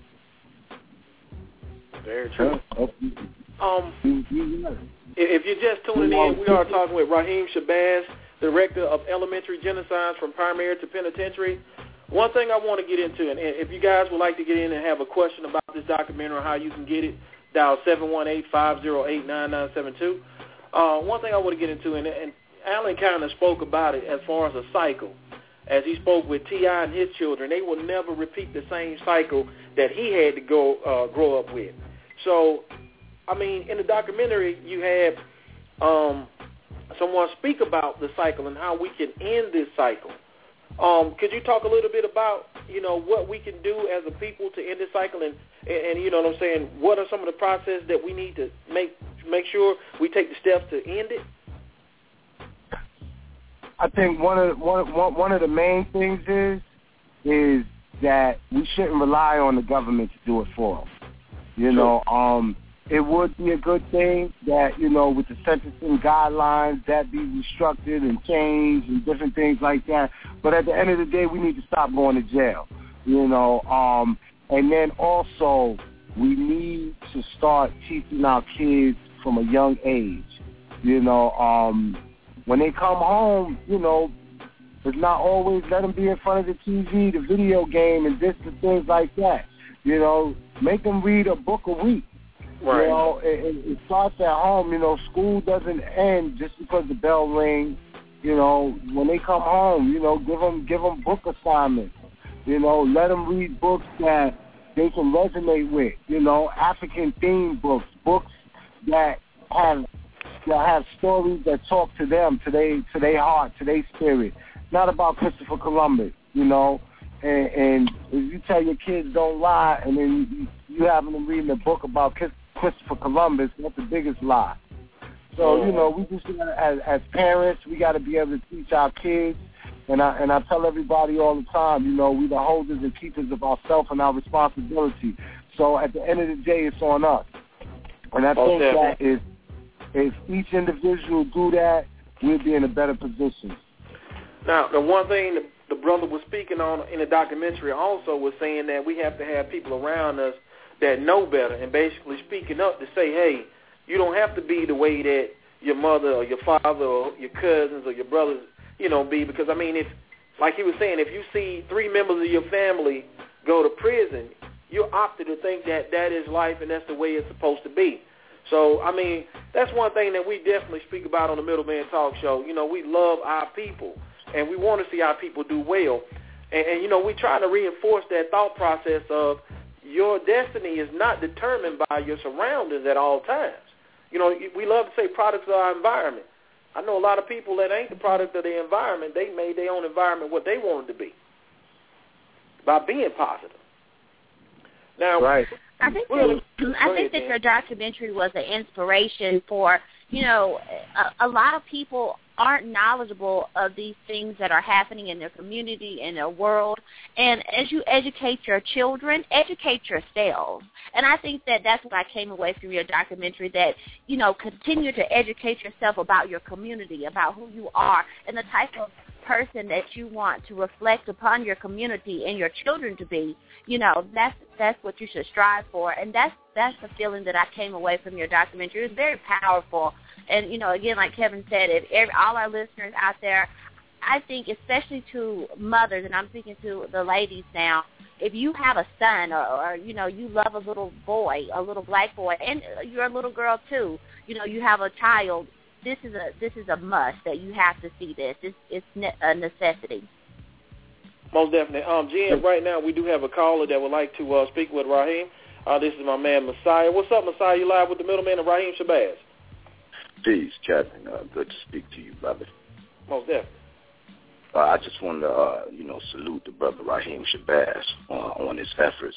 Very true. Um, If you're just tuning in, we are talking with Rahiem Shabazz, Director of Elementary Genocides from Primary to Penitentiary. One thing I want to get into, and if you guys would like to get in and have a question about this documentary or how you can get it, dial 718-508-9972. Uh, one thing I want to get into, and, and Alan kind of spoke about it as far as a cycle. As he spoke with T.I. and his children, they will never repeat the same cycle that he had to go uh, grow up with. So I mean, in the documentary, you had um, someone speak about the cycle and how we can end this cycle. Um, could you talk a little bit about, you know, what we can do as a people to end this cycle, and, and, and you know what I'm saying? What are some of the process that we need to make make sure we take the steps to end it? I think one of one one one of the main things is is that we shouldn't rely on the government to do it for us. You know, um, it would be a good thing that you know with the sentencing guidelines that be restructured and changed and different things like that. But at the end of the day, we need to stop going to jail. You know, um, and then also we need to start teaching our kids from a young age. You know, um, when they come home, you know, it's not always let them be in front of the TV, the video game, and this and things like that. You know, make them read a book a week. Right. You know, it, it, it starts at home. You know, school doesn't end just because the bell rings. You know, when they come home, you know, give them give them book assignments. You know, let them read books that they can resonate with. You know, African themed books, books that have that have stories that talk to them, to their to their heart, to their spirit. Not about Christopher Columbus, you know. And, and if you tell your kids don't lie, and then you, you having them reading a book about Christopher Columbus, that's the biggest lie. So you know, we just gotta, as as parents, we got to be able to teach our kids. And I and I tell everybody all the time, you know, we the holders and keepers of ourselves and our responsibility. So at the end of the day, it's on us. And I think that definitely. is if each individual do that, we'll be in a better position. Now, the one thing the, the brother was speaking on in the documentary also was saying that we have to have people around us that know better and basically speaking up to say, hey, you don't have to be the way that your mother or your father or your cousins or your brothers, you know, be. Because, I mean, if, like he was saying, if you see three members of your family go to prison, you're opted to think that that is life and that's the way it's supposed to be. So, I mean, that's one thing that we definitely speak about on the Middlemen Talk Show. You know, we love our people and we want to see our people do well. And, and you know, we try to reinforce that thought process of your destiny is not determined by your surroundings at all times. You know, we love to say products of our environment. I know a lot of people that ain't the product of their environment. They made their own environment what they wanted to be by being positive. Now, right. I think that, I think that your documentary was an inspiration for you know a, a lot of people aren't knowledgeable of these things that are happening in their community, in their world. And as you educate your children, educate yourselves. And I think that that's what I came away from your documentary, that, you know, continue to educate yourself about your community, about who you are, and the type of person that you want to reflect upon your community and your children to be, you know, that's that's what you should strive for. And that's that's the feeling that I came away from your documentary. It's very powerful. And you know, again, like Kevin said, if every, all our listeners out there, I think especially to mothers, and I'm speaking to the ladies now, if you have a son or, or you know you love a little boy, a little black boy, and you're a little girl too, you know you have a child this is a this is a must that you have to see this. It's it's ne- a necessity. Most definitely. Um, Jim, right now we do have a caller that would like to uh, speak with Rahiem. Uh, this is my man Messiah. What's up, Messiah? You live with the Middlemen of Rahiem Shabazz. Peace, Captain. Uh, good to speak to you, brother. Most definitely. Uh, I just wanted to, uh, you know, salute the brother Rahiem Shabazz uh, on his efforts,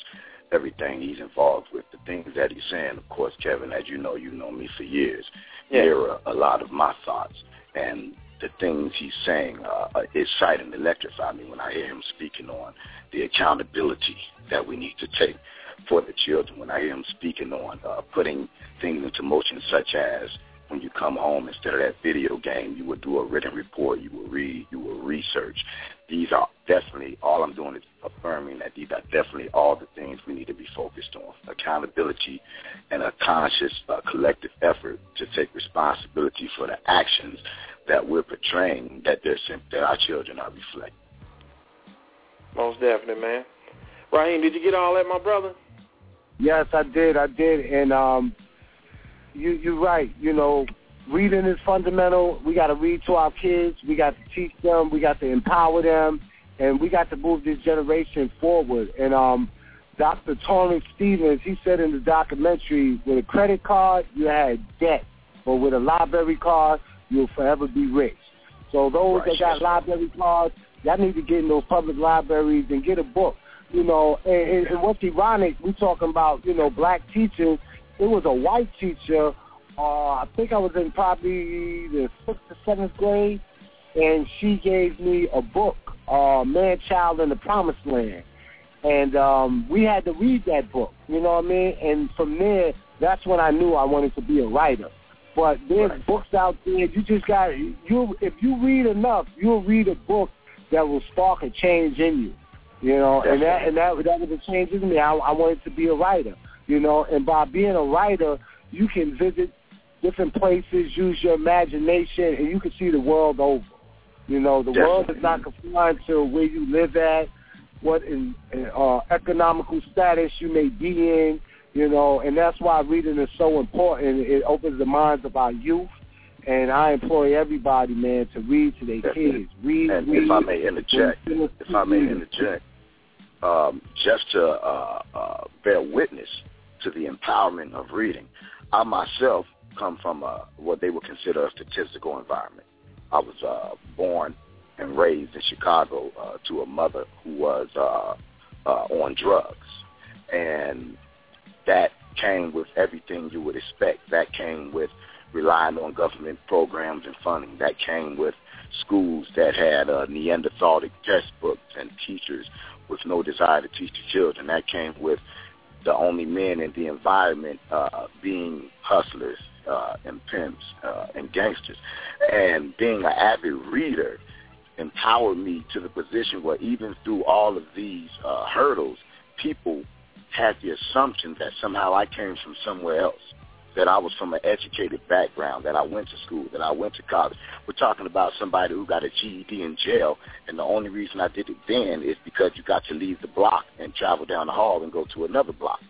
everything he's involved with, the things that he's saying. Of course, Kevin, as you know, you know me for years yeah. mirror a lot of my thoughts. And the things he's saying uh, excite and electrify me when I hear him speaking on the accountability that we need to take for the children. When I hear him speaking on uh, putting things into motion such as when you come home, instead of that video game, you will do a written report, you will read, you will research. These are definitely, all I'm doing is affirming that these are definitely all the things we need to be focused on. Accountability and a conscious uh, collective effort to take responsibility for the actions that we're portraying that, they're, that our children are reflecting. Most definitely, man. Rahiem, did you get all that, my brother? Yes, I did. I did. And um, you you're right. You know, reading is fundamental. We got to read to our kids. We got to teach them. We got to empower them, and we got to move this generation forward. And um, Dr. Tony Stevens, he said in the documentary, with a credit card, you had debt, but with a library card, you'll forever be rich. So those right. that got library cards, y'all need to get in those public libraries and get a book. You know, and, and, and what's ironic, we talking about, you know, black teachers it was a white teacher. Uh, I think I was in probably the sixth or seventh grade, and she gave me a book, uh, Man, Child, in the Promised Land, and um, we had to read that book. You know what I mean? And from there, that's when I knew I wanted to be a writer. But there's right. books out there. You just got you. If you read enough, you'll read a book that will spark a change in you. You know, and that and that that was a change in me. I, I wanted to be a writer you know, and by being a writer, you can visit different places, use your imagination, and you can see the world over. You know, the Definitely. world is not confined to where you live at, what in, uh, economical status you may be in, you know, and that's why reading is so important. It opens the minds of our youth, and I employ everybody, man, to read to their kids. Read, and read. if I may interject, if I may interject, um, just to uh, uh, bear witness to the empowerment of reading. I myself come from a, what they would consider a statistical environment. I was uh, born and raised in Chicago uh, to a mother who was uh, uh, on drugs, and that came with everything you would expect. That came with relying on government programs and funding. That came with schools that had uh, Neanderthalic textbooks and teachers with no desire to teach the children. That came with the only men in the environment uh, being hustlers uh, and pimps uh, and gangsters. And being an avid reader empowered me to the position where even through all of these uh, hurdles, people had the assumption that somehow I came from somewhere else, that I was from an educated background, that I went to school, that I went to college. We're talking about somebody who got a GED in jail, and the only reason I did it then is because you got to leave the block and travel down the hall and go to another block.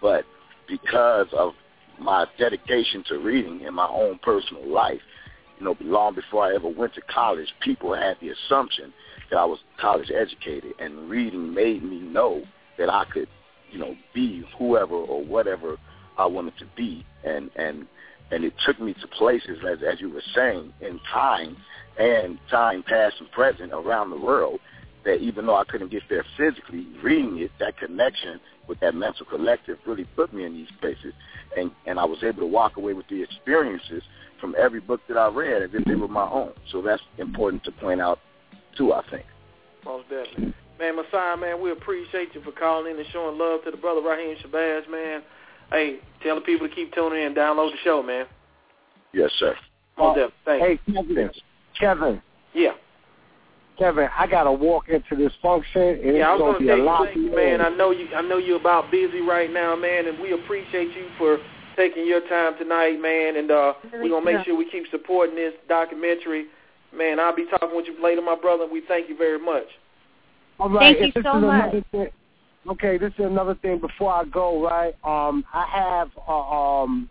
But because of my dedication to reading in my own personal life, you know, long before I ever went to college, people had the assumption that I was college educated, and reading made me know that I could, you know, be whoever or whatever I wanted to be, and and and it took me to places as as you were saying in time and time past and present around the world that even though I couldn't get there physically, reading it, that connection with that mental collective really put me in these places, and and I was able to walk away with the experiences from every book that I read as if they were my own. So that's important to point out too. I think. Most definitely. Man, Messiah, man, we appreciate you for calling in and showing love to the brother Rahiem Shabazz, man. Hey, tell the people to keep tuning in download the show, man. Yes, sir. Most definitely. Thank hey, Kevin. Kevin. Yeah. Kevin, I gotta walk into this function, and yeah, I it's was gonna be gonna a lot thank you, man. I know you. I know you're about busy right now, man, and we appreciate you for taking your time tonight, man. And uh, we're gonna make sure we keep supporting this documentary, man. I'll be talking with you later, my brother. We thank you very much. All right, Thank you if this so much. another thing, okay, this is another thing before I go, right? Um, I have a, um,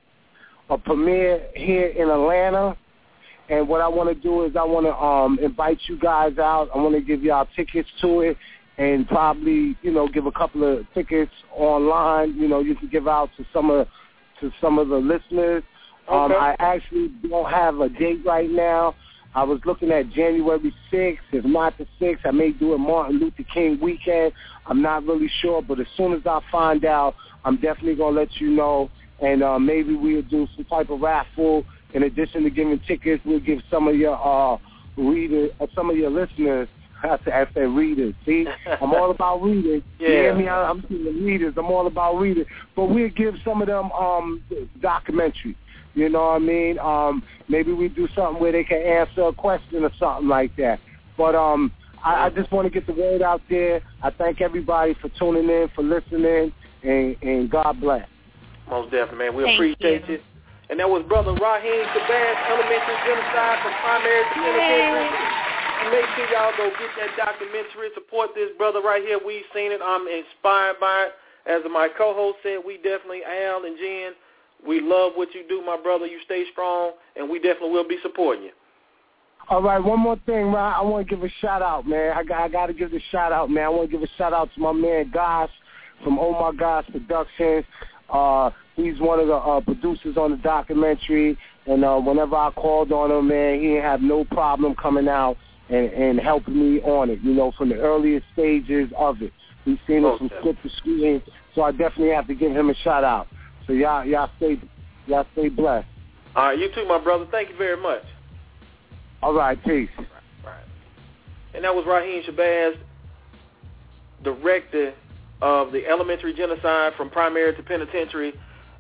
a premiere here in Atlanta, and what I want to do is I want to um, invite you guys out. I want to give y'all tickets to it, and probably you know give a couple of tickets online. You know, you can give out to some of to some of the listeners. Um, Okay. I actually don't have a date right now. I was looking at January 6th. If not the 6th, I may do it Martin Luther King weekend. I'm not really sure, but as soon as I find out, I'm definitely going to let you know. And uh, maybe we'll do some type of raffle. In addition to giving tickets, we'll give some of your uh, readers, uh, some of your listeners, I say, I readers. See, I'm all about readers. You hear me? I- I'm saying readers. I'm all about readers. But we'll give some of them um, documentary. You know what I mean? Um, maybe we do something where they can answer a question or something like that. But um, I, I just want to get the word out there. I thank everybody for tuning in, for listening, and, and God bless. Most definitely, man. We Thank appreciate you. you. And that was brother Rahiem Shabazz, Elementary Genocide from Primary to Penitentiary. And Make sure y'all go get that documentary. Support this brother right here. We've seen it. I'm inspired by it. As my co-host said, we definitely, Al and Jen, we love what you do, my brother. You stay strong, and we definitely will be supporting you. All right, one more thing, man. I want to give a shout out, man. I got, I got to give the shout out, man. I want to give a shout out to my man Gosh from Oh My Gosh Productions. Uh, he's one of the uh, producers on the documentary, and uh, whenever I called on him, man, he didn't have no problem coming out and, and helping me on it. You know, from the earliest stages of it. He's seen it from Okay. script to screen, so I definitely have to give him a shout out. So y'all, y'all stay, y'all stay blessed. All right, you too, my brother. Thank you very much. All right, peace. And that was Rahiem Shabazz, director of the elementary genocide from primary to penitentiary.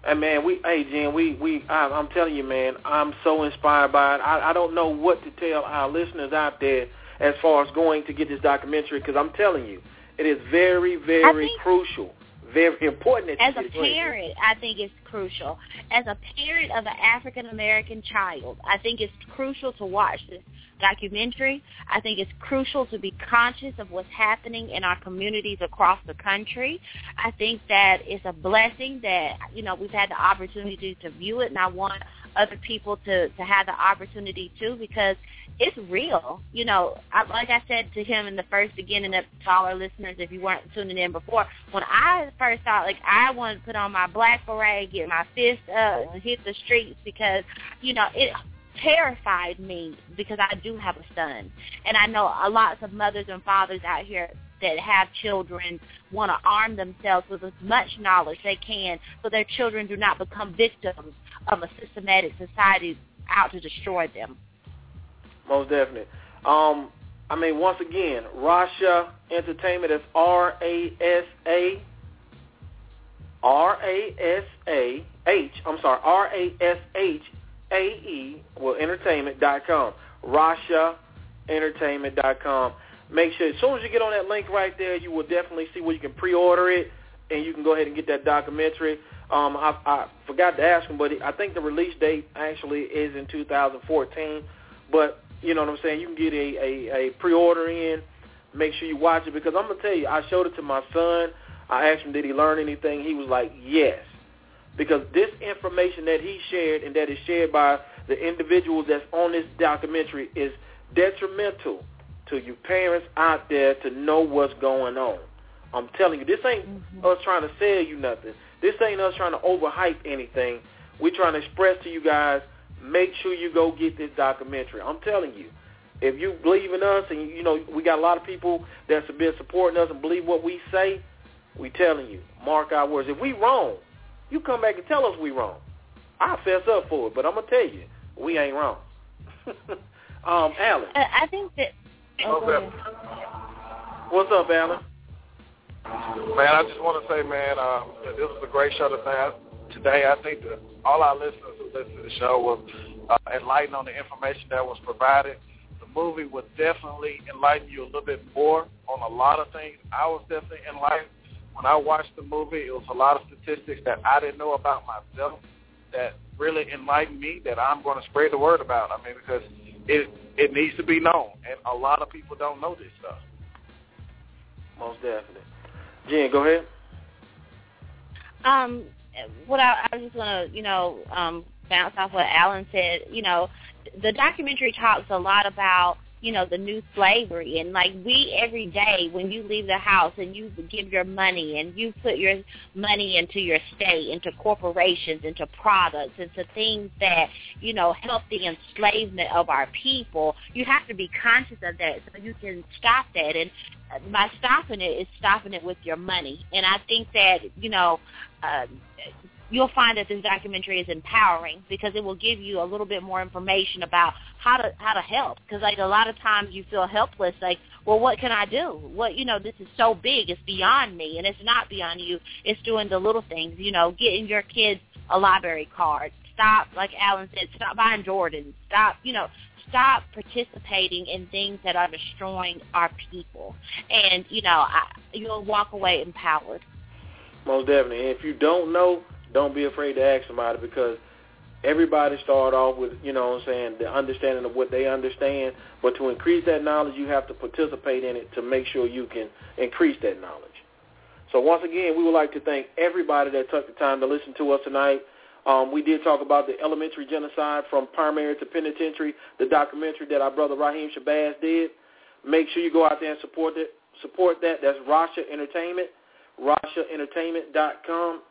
And man, we, hey Jen, we, we, I, I'm telling you, man, I'm so inspired by it. I, I don't know what to tell our listeners out there as far as going to get this documentary because I'm telling you, it is very, very think- crucial, very important. As a get it right. parent, I think it's crucial. As a parent of an African American child, I think it's crucial to watch this documentary. I think it's crucial to be conscious of what's happening in our communities across the country. I think that it's a blessing that you know we've had the opportunity to view it, and I want other people to to have the opportunity too because it's real. You know, I, like I said to him in the first beginning of to all our listeners, if you weren't tuning in before, when I first thought like I wanted to put on my black beret, get my fist up, and hit the streets because you know it terrified me because I do have a son, and I know a lots of mothers and fathers out here that have children want to arm themselves with as much knowledge they can so their children do not become victims of a systematic society out to destroy them. Most definitely. Um, I mean, once again, Rasha Entertainment is R A S A R A S A H. I'm sorry, R A S H A E. Well, entertainment.com. Rasha Entertainment.com. Make sure as soon as you get on that link right there, you will definitely see where you can pre-order it, and you can go ahead and get that documentary. Um, I, I forgot to ask him, but I think the release date actually is in 2014. But you know what I'm saying? You can get a, a, a pre-order in. Make sure you watch it because I'm gonna tell you, I showed it to my son. I asked him, did he learn anything? He was like, yes, because this information that he shared and that is shared by the individuals that's on this documentary is detrimental to you parents out there to know what's going on. I'm telling you, this ain't mm-hmm. us trying to sell you nothing. This ain't us trying to overhype anything. We're trying to express to you guys, make sure you go get this documentary. I'm telling you, if you believe in us and, you know, we got a lot of people that's been supporting us and believe what we say, we telling you, mark our words. If we wrong, you come back and tell us we wrong. I'll fess up for it, but I'm going to tell you, we ain't wrong. um, Alan. Uh, I think that... Oh, What's up, Alan? Man, I just want to say, man, um, this was a great show today. Today, I think that all our listeners who listened to the show was uh, enlightened on the information that was provided. The movie would definitely enlighten you a little bit more on a lot of things. I was definitely enlightened when I watched the movie. It was a lot of statistics that I didn't know about myself that really enlightened me that I'm going to spread the word about. I mean, because it it needs to be known, and a lot of people don't know this stuff. Most definitely. Jen, go ahead. Um, what I, I was just gonna, you know, um, bounce off what Alan said. You know, the documentary talks a lot about you know the new slavery and like we every day when you leave the house and you give your money and you put your money into your state into corporations into products into things that you know help the enslavement of our people you have to be conscious of that so you can stop that and by stopping it is stopping it with your money. And I think that, you know, uh, you'll find that this documentary is empowering because it will give you a little bit more information about how to how to help because like a lot of times you feel helpless like well what can i do what you know this is so big it's beyond me and it's not beyond you it's doing the little things you know getting your kids a library card stop like alan said stop buying jordans stop you know stop participating in things that are destroying our people. And, you know, I, you'll walk away empowered. Most definitely. And if you don't know, don't be afraid to ask somebody because everybody start off with, you know what I'm saying, the understanding of what they understand. But to increase that knowledge, you have to participate in it to make sure you can increase that knowledge. So once again, we would like to thank everybody that took the time to listen to us tonight. Um, we did talk about the elementary genocide from primary to penitentiary, the documentary that our brother Rahiem Shabazz did. Make sure you go out there and support it. Support that. That's Rasha Entertainment, RashaEntertainment.com,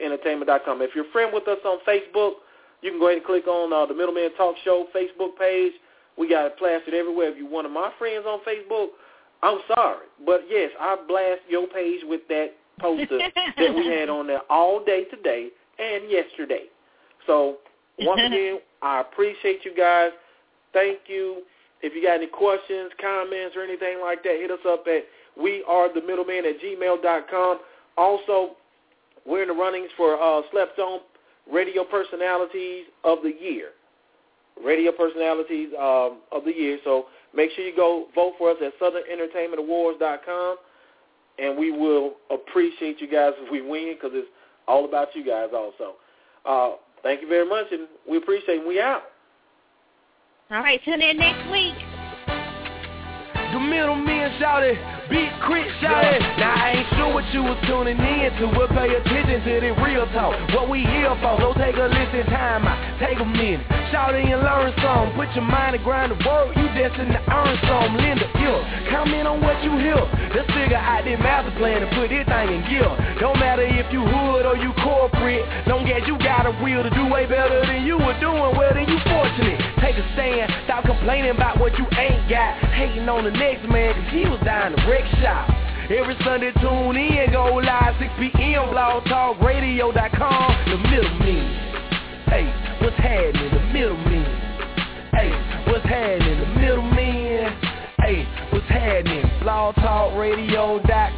RashaEntertainment.com. If you're a friend with us on Facebook, you can go ahead and click on uh, the Middlemen Talk Show Facebook page. We got it plastered everywhere. If you're one of my friends on Facebook, I'm sorry. But, yes, I blast your page with that poster that we had on there all day today and yesterday. So once again, I appreciate you guys. Thank you. If you got any questions, comments, or anything like that, hit us up at we are the middleman at gmail.com. Also, we're in the runnings for uh, Slept On Radio Personalities of the Year. Radio Personalities um, of the Year. So make sure you go vote for us at SouthernEntertainmentAwards.com, and we will appreciate you guys if we win because it's all about you guys also. Uh, thank you very much, and we appreciate it. We out. All right, tune in next week. The middleman shouted, Big Crit shouted. Now I ain't sure what you was tuning in to, but pay attention to the real talk. What we here for, so take a listen, time out, take a minute. Shout in and learn some, put your mind to grind the work, you destined to earn some. Linda, yeah, comment on what you hear. Let's figure out this master plan and put this thing in gear. Don't matter if you hood or you corporate, long as you got a will to do way better than you were doing, well then you fortunate. Take a stand, stop complaining about what you ain't got, hating on the next man, cause he was down the shop. Every Sunday tune in, go live 6 p.m. blogtalkradio.com. The middleman. Hey, what's happening? The middleman. Hey, what's happening? The middleman. Hey, what's happening? blogtalkradio.com.